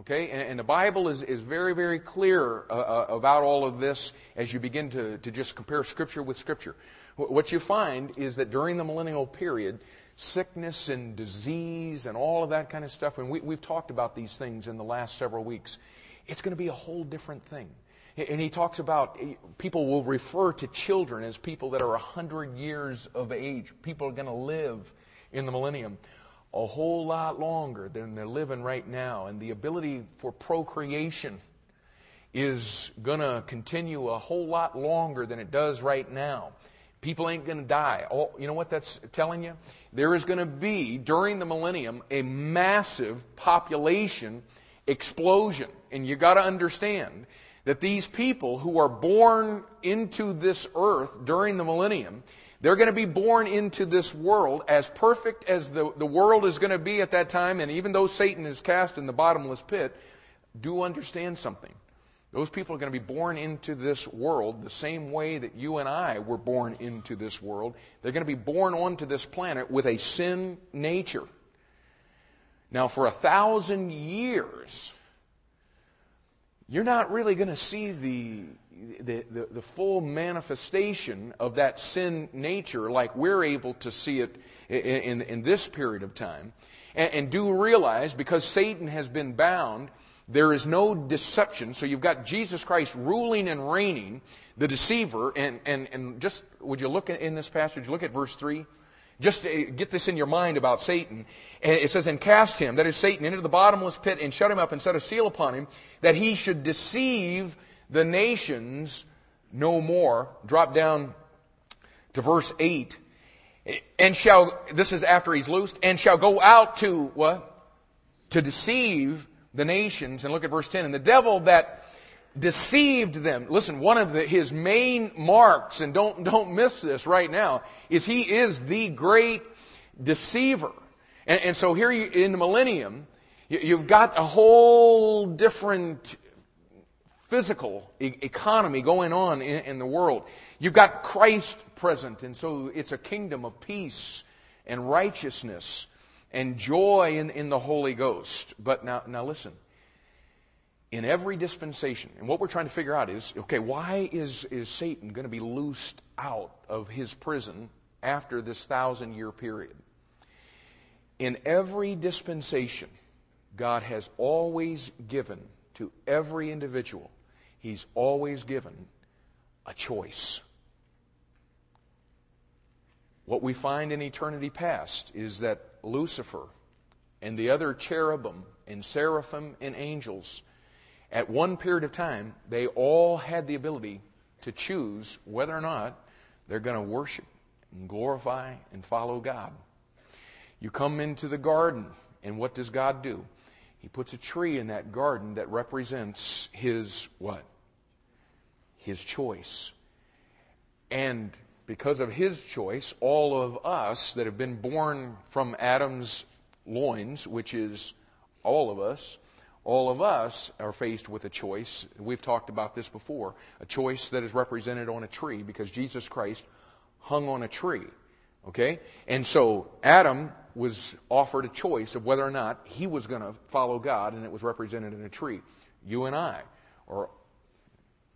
Okay? And, and the Bible is, is very, very clear uh, uh, about all of this as you begin to, to just compare Scripture with Scripture. What you find is that during the millennial period, sickness and disease and all of that kind of stuff, and we, we've talked about these things in the last several weeks, it's going to be a whole different thing. And he talks about eh, people will refer to children as people that are 100 years of age. People are going to live in the millennium a whole lot longer than they're living right now. And the ability for procreation is going to continue a whole lot longer than it does right now. People ain't going to die. Oh, you know what that's telling you? There is going to be, during the millennium, a massive population explosion. And you got to understand that these people who are born into this earth during the millennium, they're going to be born into this world as perfect as the, the world is going to be at that time. And even though Satan is cast in the bottomless pit, do understand something. Those people are going to be born into this world the same way that you and I were born into this world. They're going to be born onto this planet with a sin nature. Now, for a thousand years, you're not really going to see the, the, the, the, full manifestation of that sin nature like we're able to see it in, in, in this period of time. And, and do realize, because Satan has been bound, there is no deception. So you've got Jesus Christ ruling and reigning, the deceiver. And, and, and just, would you look in this passage? Look at verse 3. Just uh, get this in your mind about Satan. And it says, and cast him, that is Satan, into the bottomless pit and shut him up and set a seal upon him, that he should deceive the nations no more. Drop down to verse 8. And shall, this is after he's loosed, and shall go out to what? To deceive the nations. And look at verse 10. And the devil that deceived them. Listen, one of the, his main marks, and don't, don't miss this right now, is he is the great deceiver. And, and so here you, in the millennium, you, you've got a whole different physical e- economy going on in, in the world. You've got Christ present, and so it's a kingdom of peace and righteousness and joy in, in the Holy Ghost. But now, now listen in every dispensation. And what we're trying to figure out is okay, why is, is Satan going to be loosed out of his prison after this thousand year period? In every dispensation, God has always given to every individual, He's always given a choice. What we find in eternity past is that Lucifer and the other cherubim and seraphim and angels at one period of time, they all had the ability to choose whether or not they're going to worship and glorify and follow God. You come into the garden, and what does God do? He puts a tree in that garden that represents his what? His choice. And because of his choice, all of us that have been born from Adam's loins, which is all of us, all of us are faced with a choice. We've talked about this before. A choice that is represented on a tree because Jesus Christ hung on a tree. Okay? And so Adam was offered a choice of whether or not he was going to follow God, and it was represented in a tree. You and I, or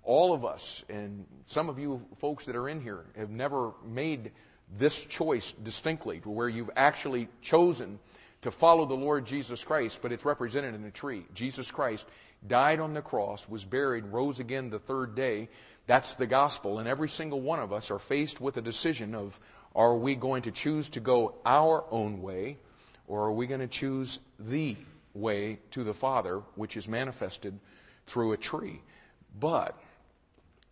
all of us, and some of you folks that are in here, have never made this choice distinctly to where you've actually chosen to follow the Lord Jesus Christ, but it's represented in a tree. Jesus Christ died on the cross, was buried, rose again the third day. That's the gospel, and every single one of us are faced with a decision of are we going to choose to go our own way, or are we going to choose the way to the Father, which is manifested through a tree? But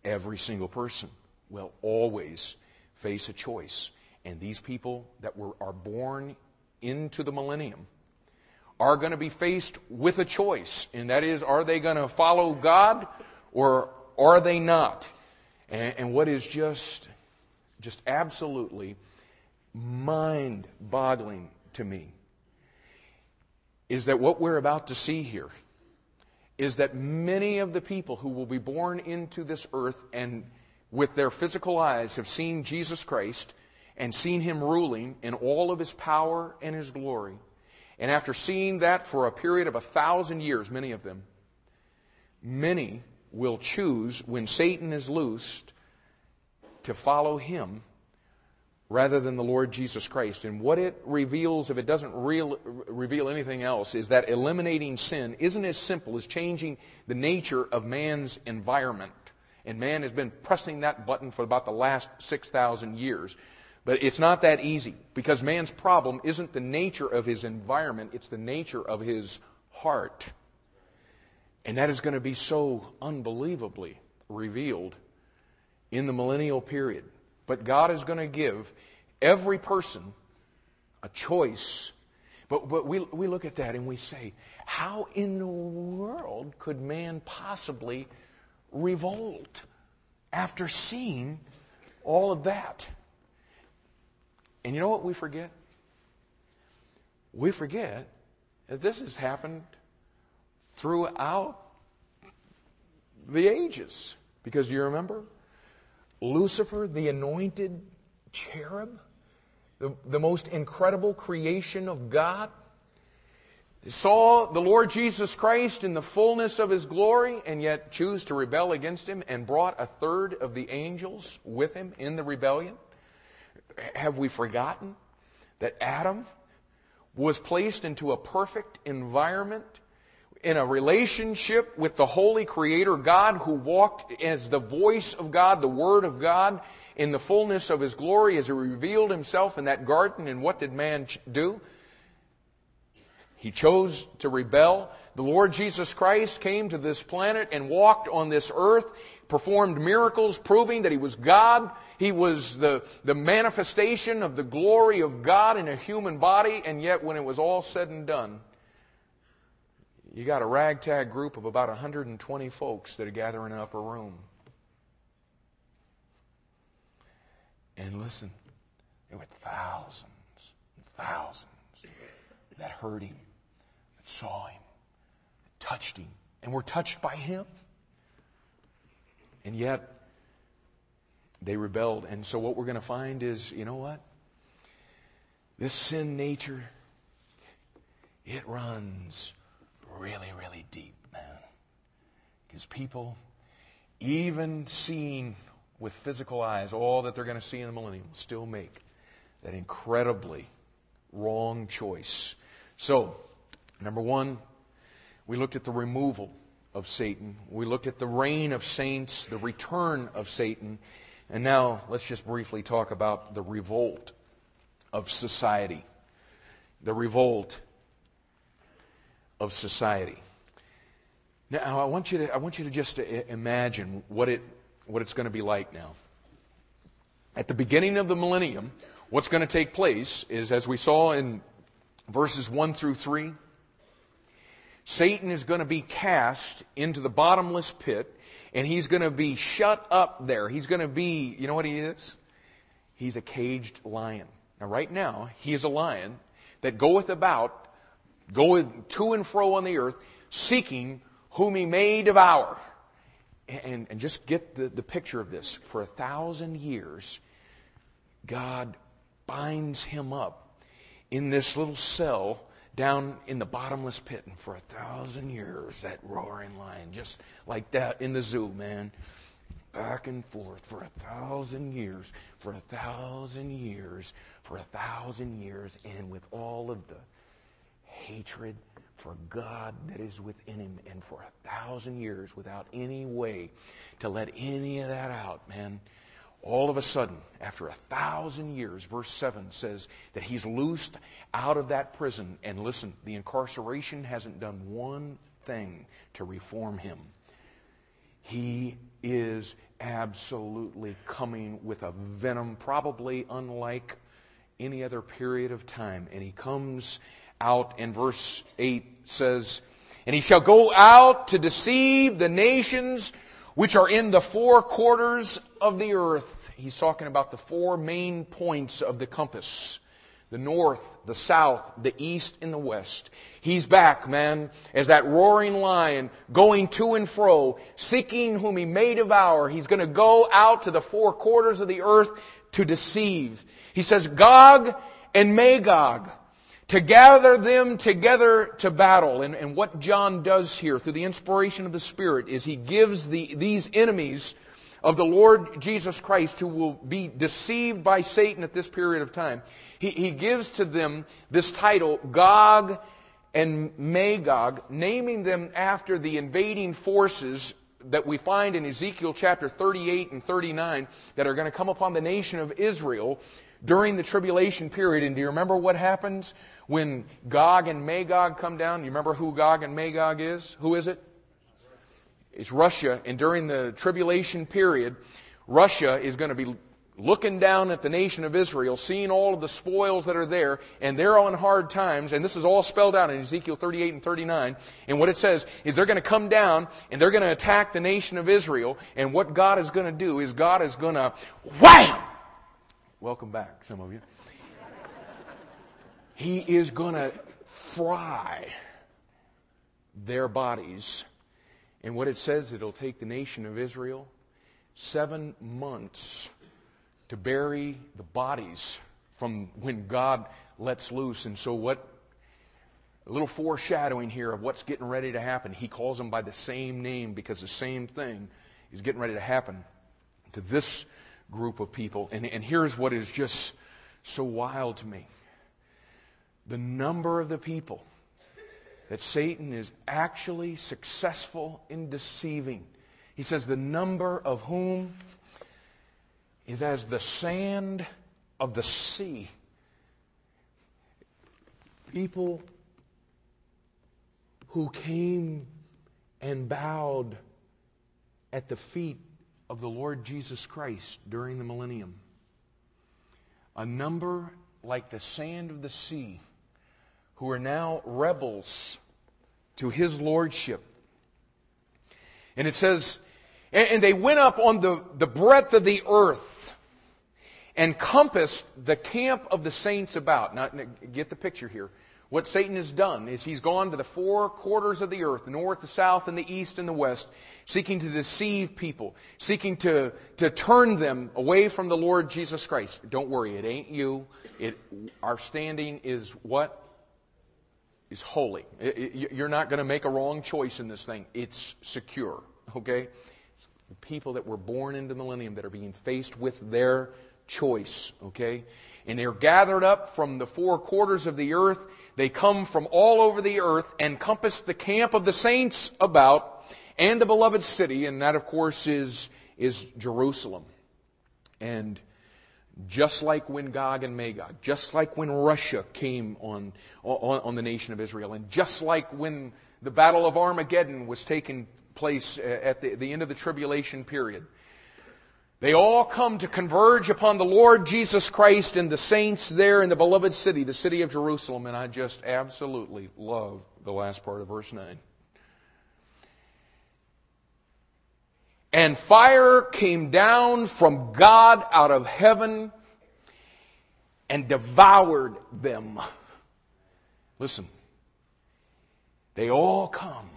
every single person will always face a choice. And these people that were, are born into the millennium are going to be faced with a choice. And that is, are they going to follow God or are they not? And, and what is just just absolutely mind boggling to me is that what we're about to see here is that many of the people who will be born into this earth and with their physical eyes have seen Jesus Christ and seen him ruling in all of his power and his glory. And after seeing that for a period of a thousand years, many of them, many will choose when Satan is loosed to follow him rather than the Lord Jesus Christ. And what it reveals, if it doesn't real, reveal anything else, is that eliminating sin isn't as simple as changing the nature of man's environment. And man has been pressing that button for about the last 6,000 years. But it's not that easy because man's problem isn't the nature of his environment, it's the nature of his heart. And that is going to be so unbelievably revealed in the millennial period. But God is going to give every person a choice. But, but we, we look at that and we say, how in the world could man possibly revolt after seeing all of that? And you know what we forget? We forget that this has happened throughout the ages. Because do you remember? Lucifer, the anointed cherub, the, the most incredible creation of God, saw the Lord Jesus Christ in the fullness of his glory and yet choose to rebel against him and brought a third of the angels with him in the rebellion? Have we forgotten that Adam was placed into a perfect environment in a relationship with the holy creator God who walked as the voice of God, the word of God in the fullness of his glory as he revealed himself in that garden. And what did man do? He chose to rebel. The Lord Jesus Christ came to this planet and walked on this earth, performed miracles proving that he was God. He was the, the manifestation of the glory of God in a human body, and yet when it was all said and done, you got a ragtag group of about 120 folks that are gathering in an upper room. And listen, there were thousands and thousands that heard him, that saw him, that touched him, and were touched by him. And yet, they rebelled. And so, what we're going to find is you know what? This sin nature, it runs really, really deep, man. Because people, even seeing with physical eyes all that they're going to see in the millennium, still make that incredibly wrong choice. So, number one, we looked at the removal of Satan. We looked at the reign of saints, the return of Satan. And now let's just briefly talk about the revolt of society. The revolt of society. Now, I want you to, I want you to just uh, imagine what, it, what it's going to be like now. At the beginning of the millennium, what's going to take place is, as we saw in verses 1 through 3, Satan is going to be cast into the bottomless pit, and he's going to be shut up there. He's going to be, you know what he is? He's a caged lion. Now, right now, he is a lion that goeth about going to and fro on the earth, seeking whom he may devour. And, and just get the, the picture of this. For a thousand years, God binds him up in this little cell down in the bottomless pit. And for a thousand years, that roaring lion, just like that in the zoo, man, back and forth for a thousand years, for a thousand years, for a thousand years, and with all of the hatred for God that is within him, and for a thousand years without any way to let any of that out, man all of a sudden, after a thousand years, verse 7 says that he's loosed out of that prison. And listen, the incarceration hasn't done one thing to reform him. He is absolutely coming with a venom, probably unlike any other period of time. And he comes out, and verse 8 says, And he shall go out to deceive the nations which are in the four quarters of the earth. He's talking about the four main points of the compass the north, the south, the east, and the west. He's back, man, as that roaring lion, going to and fro, seeking whom he may devour. He's going to go out to the four quarters of the earth to deceive. He says, Gog and Magog to gather them together to battle. And, and what John does here through the inspiration of the Spirit is he gives the, these enemies of the Lord Jesus Christ who will be deceived by Satan at this period of time. He, he gives to them this title, Gog and Magog, naming them after the invading forces that we find in Ezekiel chapter 38 and 39 that are going to come upon the nation of Israel during the tribulation period. And do you remember what happens when Gog and Magog come down? You remember who Gog and Magog is? Who is it? It's Russia. And during the tribulation period, Russia is going to be looking down at the nation of Israel, seeing all of the spoils that are there, and they're on hard times, and this is all spelled out in Ezekiel 38 and 39. And what it says is they're going to come down and they're going to attack the nation of Israel, and what God is going to do is God is going to wham! Welcome back, some of you. He is going to fry their bodies. And what it says, it'll take the nation of Israel seven months to bury the bodies from when God lets loose. And so, what a little foreshadowing here of what's getting ready to happen. He calls them by the same name because the same thing is getting ready to happen to this group of people. And, and here's what is just so wild to me the number of the people that Satan is actually successful in deceiving. He says, the number of whom is as the sand of the sea. People who came and bowed at the feet of the Lord Jesus Christ during the millennium. A number like the sand of the sea who are now rebels to his lordship. And it says, and, they went up on the, the breadth of the earth and compassed the camp of the saints about. Now, get the picture here. What Satan has done is he's gone to the four quarters of the earth, the north, the south, and the east and the west, seeking to deceive people, seeking to, to turn them away from the Lord Jesus Christ. Don't worry, it ain't you. It, our standing is what? Is holy. It, it, you're not going to make a wrong choice in this thing. It's secure. Okay? people that were born into the millennium that are being faced with their choice, okay? And they're gathered up from the four quarters of the earth. They come from all over the earth and compass the camp of the saints about and the beloved city, and that, of course, is, is Jerusalem. And just like when Gog and Magog, just like when Russia came on, on, on the nation of Israel, and just like when the Battle of Armageddon was taking place at the, the end of the tribulation period. They all come to converge upon the Lord Jesus Christ and the saints there in the beloved city, the city of Jerusalem. And I just absolutely love the last part of verse 9. And fire came down from God out of heaven and devoured them. Listen, they all come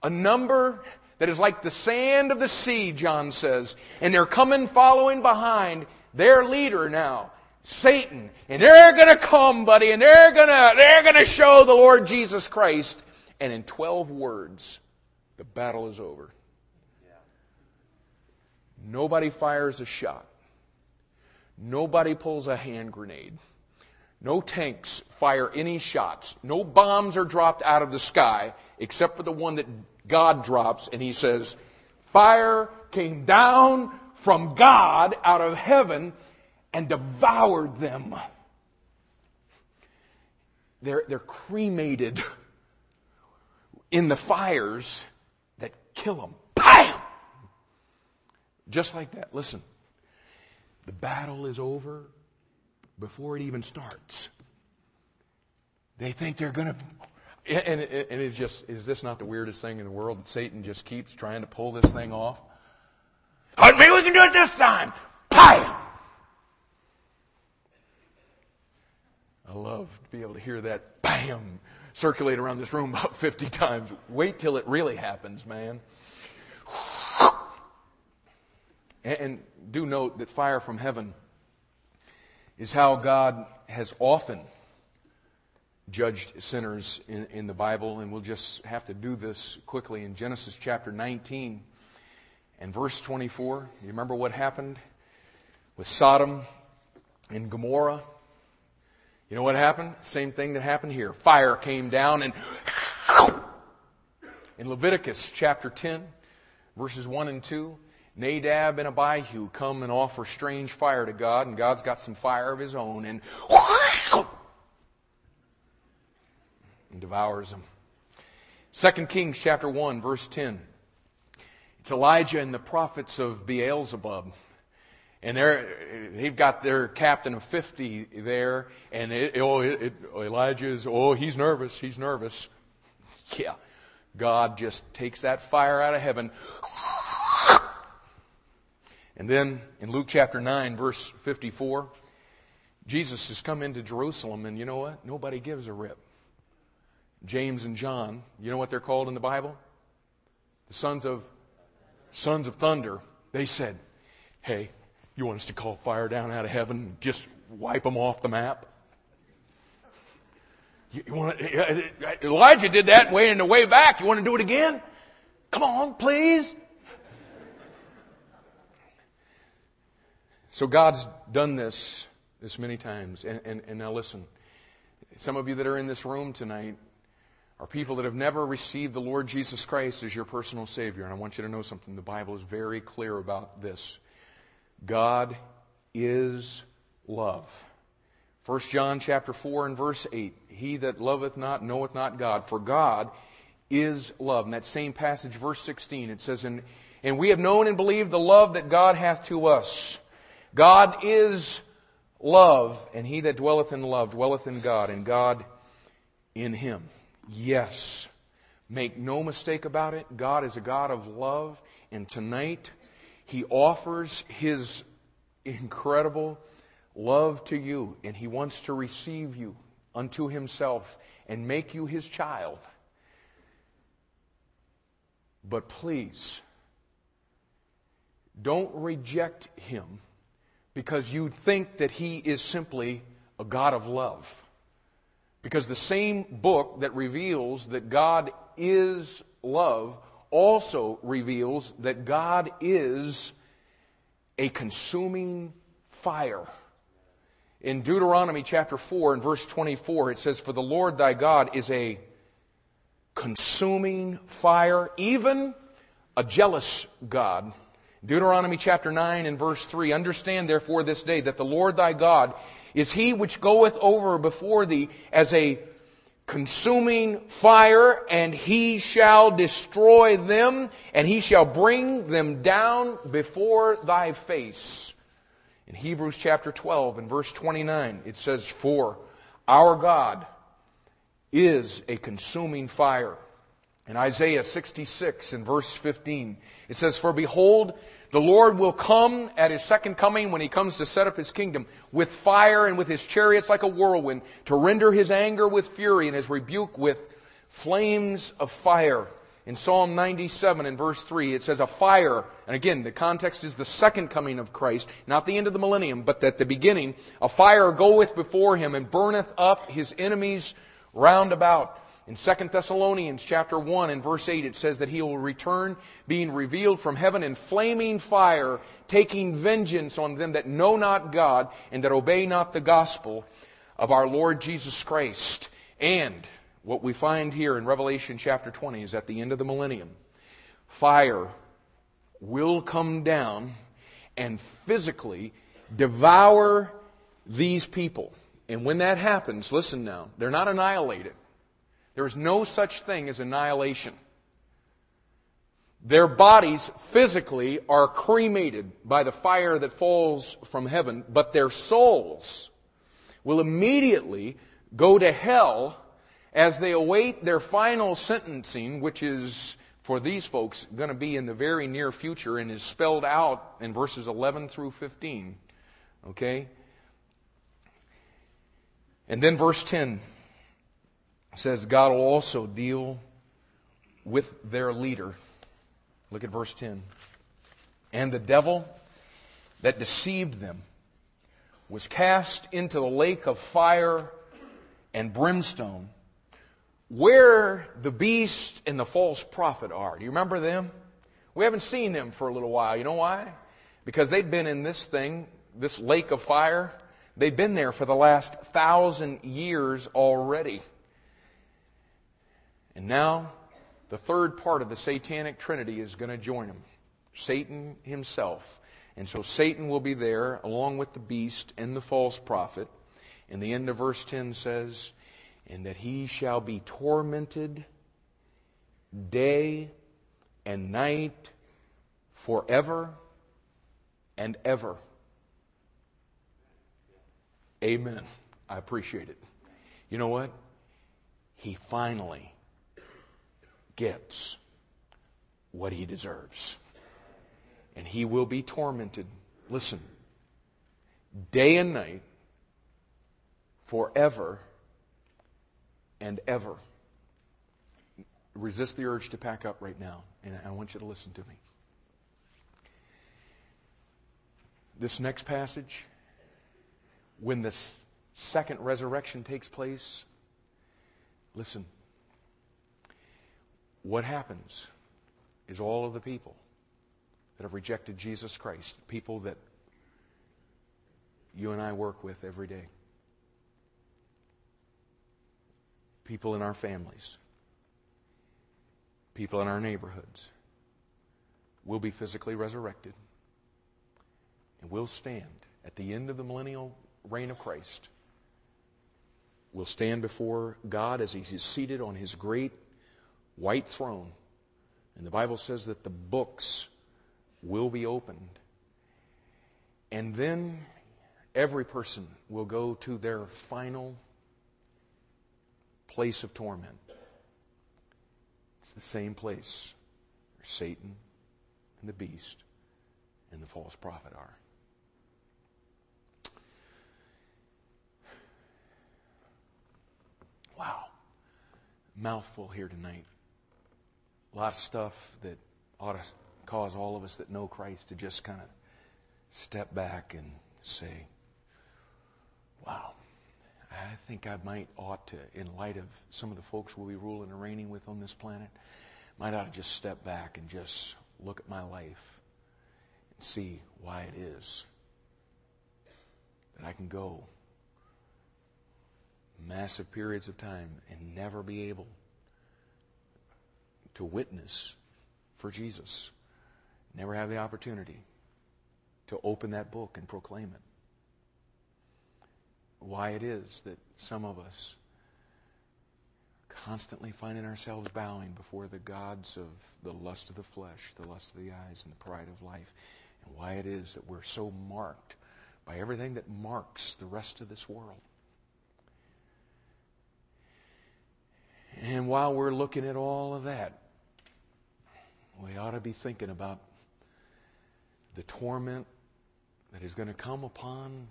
a number that is like the sand of the sea, John says. And they're coming following behind their leader now, Satan, and they're to come, buddy, and they're to they're to show the Lord Jesus Christ. And in 12 words, the battle is over. Nobody fires a shot. Nobody pulls a hand grenade. No tanks fire any shots. No bombs are dropped out of the sky except for the one that God drops, and he says, Fire came down from God out of heaven and devoured them. They're, they're cremated in the fires that kill them. Just like that. Listen, the battle is over before it even starts. They think they're going to. And, and it's just, is this not the weirdest thing in the world Satan just keeps trying to pull this thing off? Oh, maybe we can do it this time. Bam! I love to be able to hear that bam circulate around this room about 50 times. Wait till it really happens, man. And do note that fire from heaven is how God has often judged sinners in, in the Bible, and we'll just have to do this quickly in Genesis chapter 19 and verse 24. You remember what happened with Sodom and Gomorrah? You know what happened? Same thing that happened here. Fire came down and [coughs] in Leviticus chapter 10, verses 1 and 2, Nadab and Abihu come and offer strange fire to God, and God's got some fire of his own and, and devours them. 2 Kings chapter 1, verse 10. It's Elijah and the prophets of Beelzebub. And they've got their captain of 50 there, and it, oh, it, Elijah is, oh, he's nervous, he's nervous. [laughs] Yeah. God just takes that fire out of heaven. And then in Luke chapter 9, verse 54, Jesus has come into Jerusalem, and you know what? Nobody gives a rip. James and John, you know what they're called in the Bible? The sons of sons of thunder. They said, "Hey, you want us to call fire down out of heaven and just wipe them off the map? You, you want to, uh, uh, Elijah did that way in the way back. You want to do it again? Come on, please. So God's done this this many times. And, and, and now listen, some of you that are in this room tonight are people that have never received the Lord Jesus Christ as your personal Savior. And I want you to know something. The Bible is very clear about this. God is love. 1 John chapter 4 and verse 8. He that loveth not knoweth not God, for God is love. In that same passage, verse 16, it says, And, and we have known and believed the love that God hath to us. God is love, and he that dwelleth in love dwelleth in God, and God in him. Yes. Make no mistake about it. God is a God of love, and tonight he offers His incredible love to you, and He wants to receive you unto Himself and make you His child. But please, don't reject Him because you think that He is simply a God of love. Because the same book that reveals that God is love also reveals that God is a consuming fire. In Deuteronomy chapter 4 and verse 24, it says, For the Lord thy God is a consuming fire, even a jealous God. Deuteronomy chapter 9 and verse 3 Understand therefore this day that the Lord thy God is he which goeth over before thee as a consuming fire, and he shall destroy them, and he shall bring them down before thy face. In Hebrews chapter 12 and verse 29, it says, For our God is a consuming fire. In Isaiah 66 and verse 15, it says, For behold, the Lord will come at his second coming when he comes to set up his kingdom with fire and with his chariots like a whirlwind to render his anger with fury and his rebuke with flames of fire. In Psalm 97 in verse 3, it says, A fire, and again, the context is the second coming of Christ, not the end of the millennium, but at the beginning, a fire goeth before him and burneth up his enemies round about. In 2 Thessalonians chapter 1 and verse 8 it says that he will return being revealed from heaven in flaming fire, taking vengeance on them that know not God and that obey not the gospel of our Lord Jesus Christ. And what we find here in Revelation chapter 20 is at the end of the millennium, fire will come down and physically devour these people. And when that happens, listen now, they're not annihilated. There is no such thing as annihilation. Their bodies physically are cremated by the fire that falls from heaven, but their souls will immediately go to hell as they await their final sentencing, which is for these folks going to be in the very near future and is spelled out in verses 11 through 15. Okay? And then verse 10 says God will also deal with their leader. Look at verse 10. And the devil that deceived them was cast into the lake of fire and brimstone, where the beast and the false prophet are. Do you remember them? We haven't seen them for a little while. You know why? Because they'd been in this thing, this lake of fire. They've been there for the last thousand years already. And now, the third part of the satanic trinity is going to join him Satan himself. And so Satan will be there along with the beast and the false prophet. And the end of verse 10 says, And that he shall be tormented day and night forever and ever. Amen. I appreciate it. You know what? He finally gets what he deserves. And he will be tormented, listen, day and night, forever and ever. Resist the urge to pack up right now, and I want you to listen to me. This next passage, when this second resurrection takes place, listen. What happens is all of the people that have rejected Jesus Christ, people that you and I work with every day, people in our families, people in our neighborhoods, will be physically resurrected and will stand at the end of the millennial reign of Christ. Will stand before God as He is seated on His great white throne. And the Bible says that the books will be opened. And then every person will go to their final place of torment. It's the same place where Satan and the beast and the false prophet are. Wow. Mouthful here tonight a lot of stuff that ought to cause all of us that know Christ to just kind of step back and say, wow, I think I might ought to, in light of some of the folks we'll be ruling and reigning with on this planet, might ought to just step back and just look at my life and see why it is that I can go massive periods of time and never be able to witness for Jesus. Never have the opportunity to open that book and proclaim it. Why it is that some of us constantly finding ourselves bowing before the gods of the lust of the flesh, the lust of the eyes, and the pride of life. And why it is that we're so marked by everything that marks the rest of this world. And while we're looking at all of that, we ought to be thinking about the torment that is going to come upon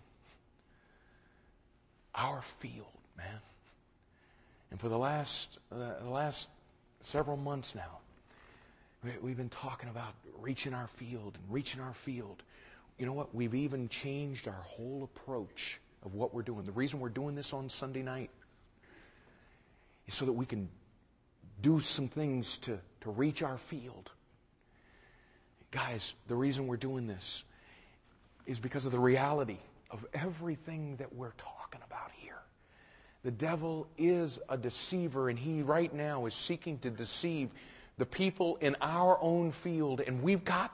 our field, man. And for the last, uh, the last several months now, We've been talking about reaching our field and reaching our field. You know what? We've even changed our whole approach of what we're doing. The reason we're doing this on Sunday night is so that we can do some things to, to reach our field. Guys, the reason we're doing this is because of the reality of everything that we're talking about here. The devil is a deceiver, and he right now is seeking to deceive the people in our own field. And we've got,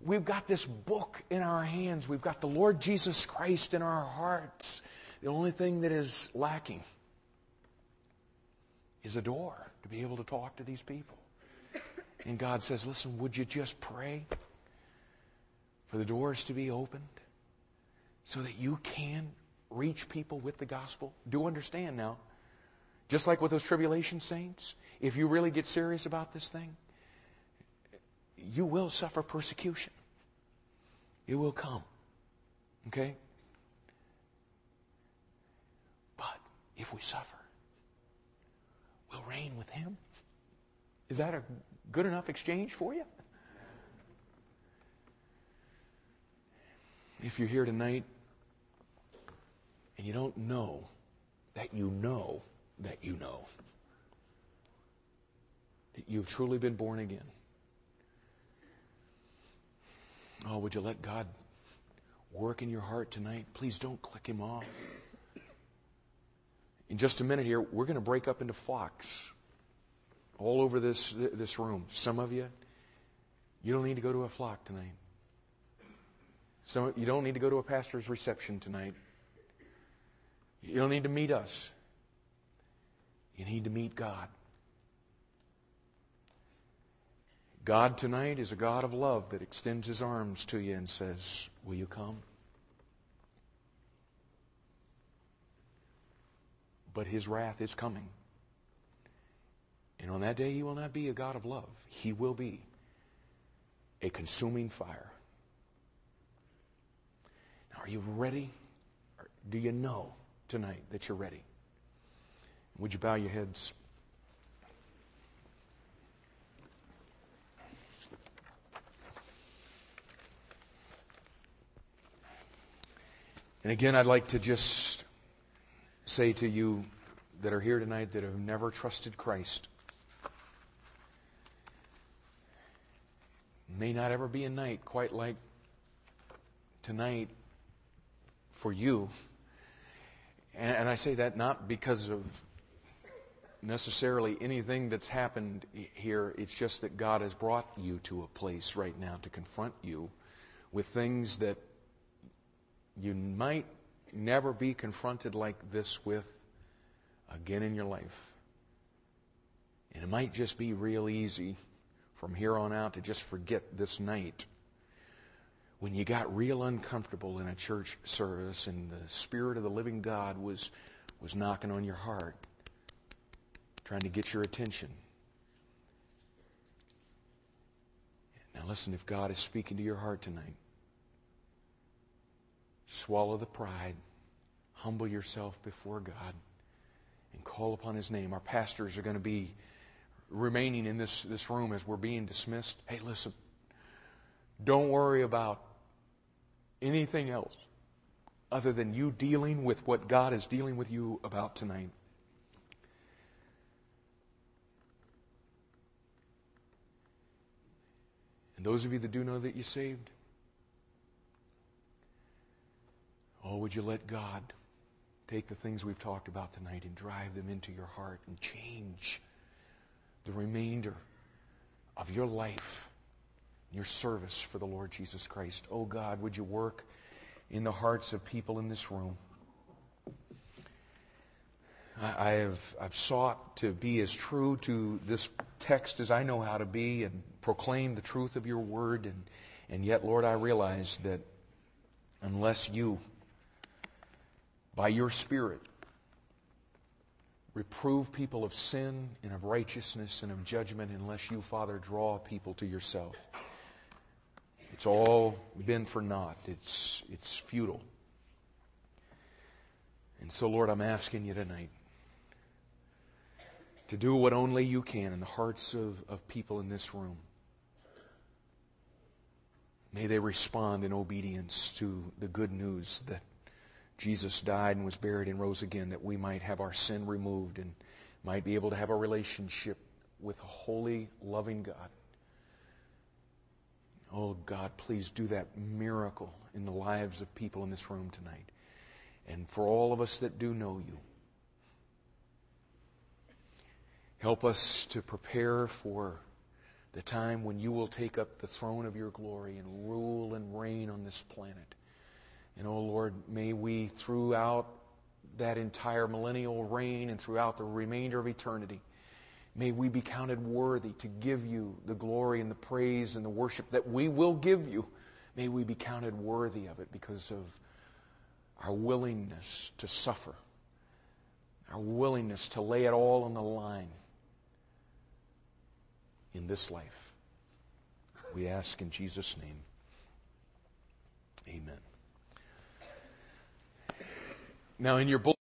we've got this book in our hands. We've got the Lord Jesus Christ in our hearts. The only thing that is lacking is a door to be able to talk to these people. And God says, listen, would you just pray for the doors to be opened so that you can reach people with the gospel? Do understand now, just like with those tribulation saints, if you really get serious about this thing, you will suffer persecution. It will come. Okay? But if we suffer, we'll reign with him. Is that a good enough exchange for you? If you're here tonight and you don't know that you know that you know that you've truly been born again, oh, would you let God work in your heart tonight? Please don't click him off. In just a minute here, we're going to break up into flocks all over this, this room. Some of you, you don't need to go to a flock tonight. Some, you don't need to go to a pastor's reception tonight. You don't need to meet us. You need to meet God. God tonight is a God of love that extends his arms to you and says, Will you come? But his wrath is coming. And on that day, he will not be a God of love. He will be a consuming fire. Now, are you ready? Or do you know tonight that you're ready? Would you bow your heads? And again, I'd like to just say to you that are here tonight that have never trusted Christ, may not ever be a night quite like tonight for you. And, and I say that not because of necessarily anything that's happened here. It's just that God has brought you to a place right now to confront you with things that you might never be confronted like this with again in your life. And it might just be real easy from here on out to just forget this night. When you got real uncomfortable in a church service and the Spirit of the living God was, was knocking on your heart, trying to get your attention. Now, listen, if God is speaking to your heart tonight, swallow the pride, humble yourself before God, and call upon His name. Our pastors are going to be remaining in this, this room as we're being dismissed. Hey, listen, don't worry about anything else other than you dealing with what God is dealing with you about tonight. And those of you that do know that you're saved, oh, would you let God take the things we've talked about tonight and drive them into your heart and change the remainder of your life, your service for the Lord Jesus Christ. Oh God, would you work in the hearts of people in this room? I have I've sought to be as true to this text as I know how to be and proclaim the truth of your word and and yet Lord I realize that unless you by your spirit. Reprove people of sin and of righteousness and of judgment unless you Father draw people to yourself. It's all been for naught. It's it's futile. And so Lord I'm asking you tonight to do what only you can in the hearts of, of people in this room. May they respond in obedience to the good news that Jesus died and was buried and rose again, that we might have our sin removed and might be able to have a relationship with a holy, loving God. Oh, God, please do that miracle in the lives of people in this room tonight. And for all of us that do know you, help us to prepare for the time when you will take up the throne of your glory and rule and reign on this planet. And, oh Lord, may we, throughout that entire millennial reign and throughout the remainder of eternity, may we be counted worthy to give you the glory and the praise and the worship that we will give you. May we be counted worthy of it because of our willingness to suffer, our willingness to lay it all on the line in this life. We ask in Jesus' name. Amen. Now, in your book,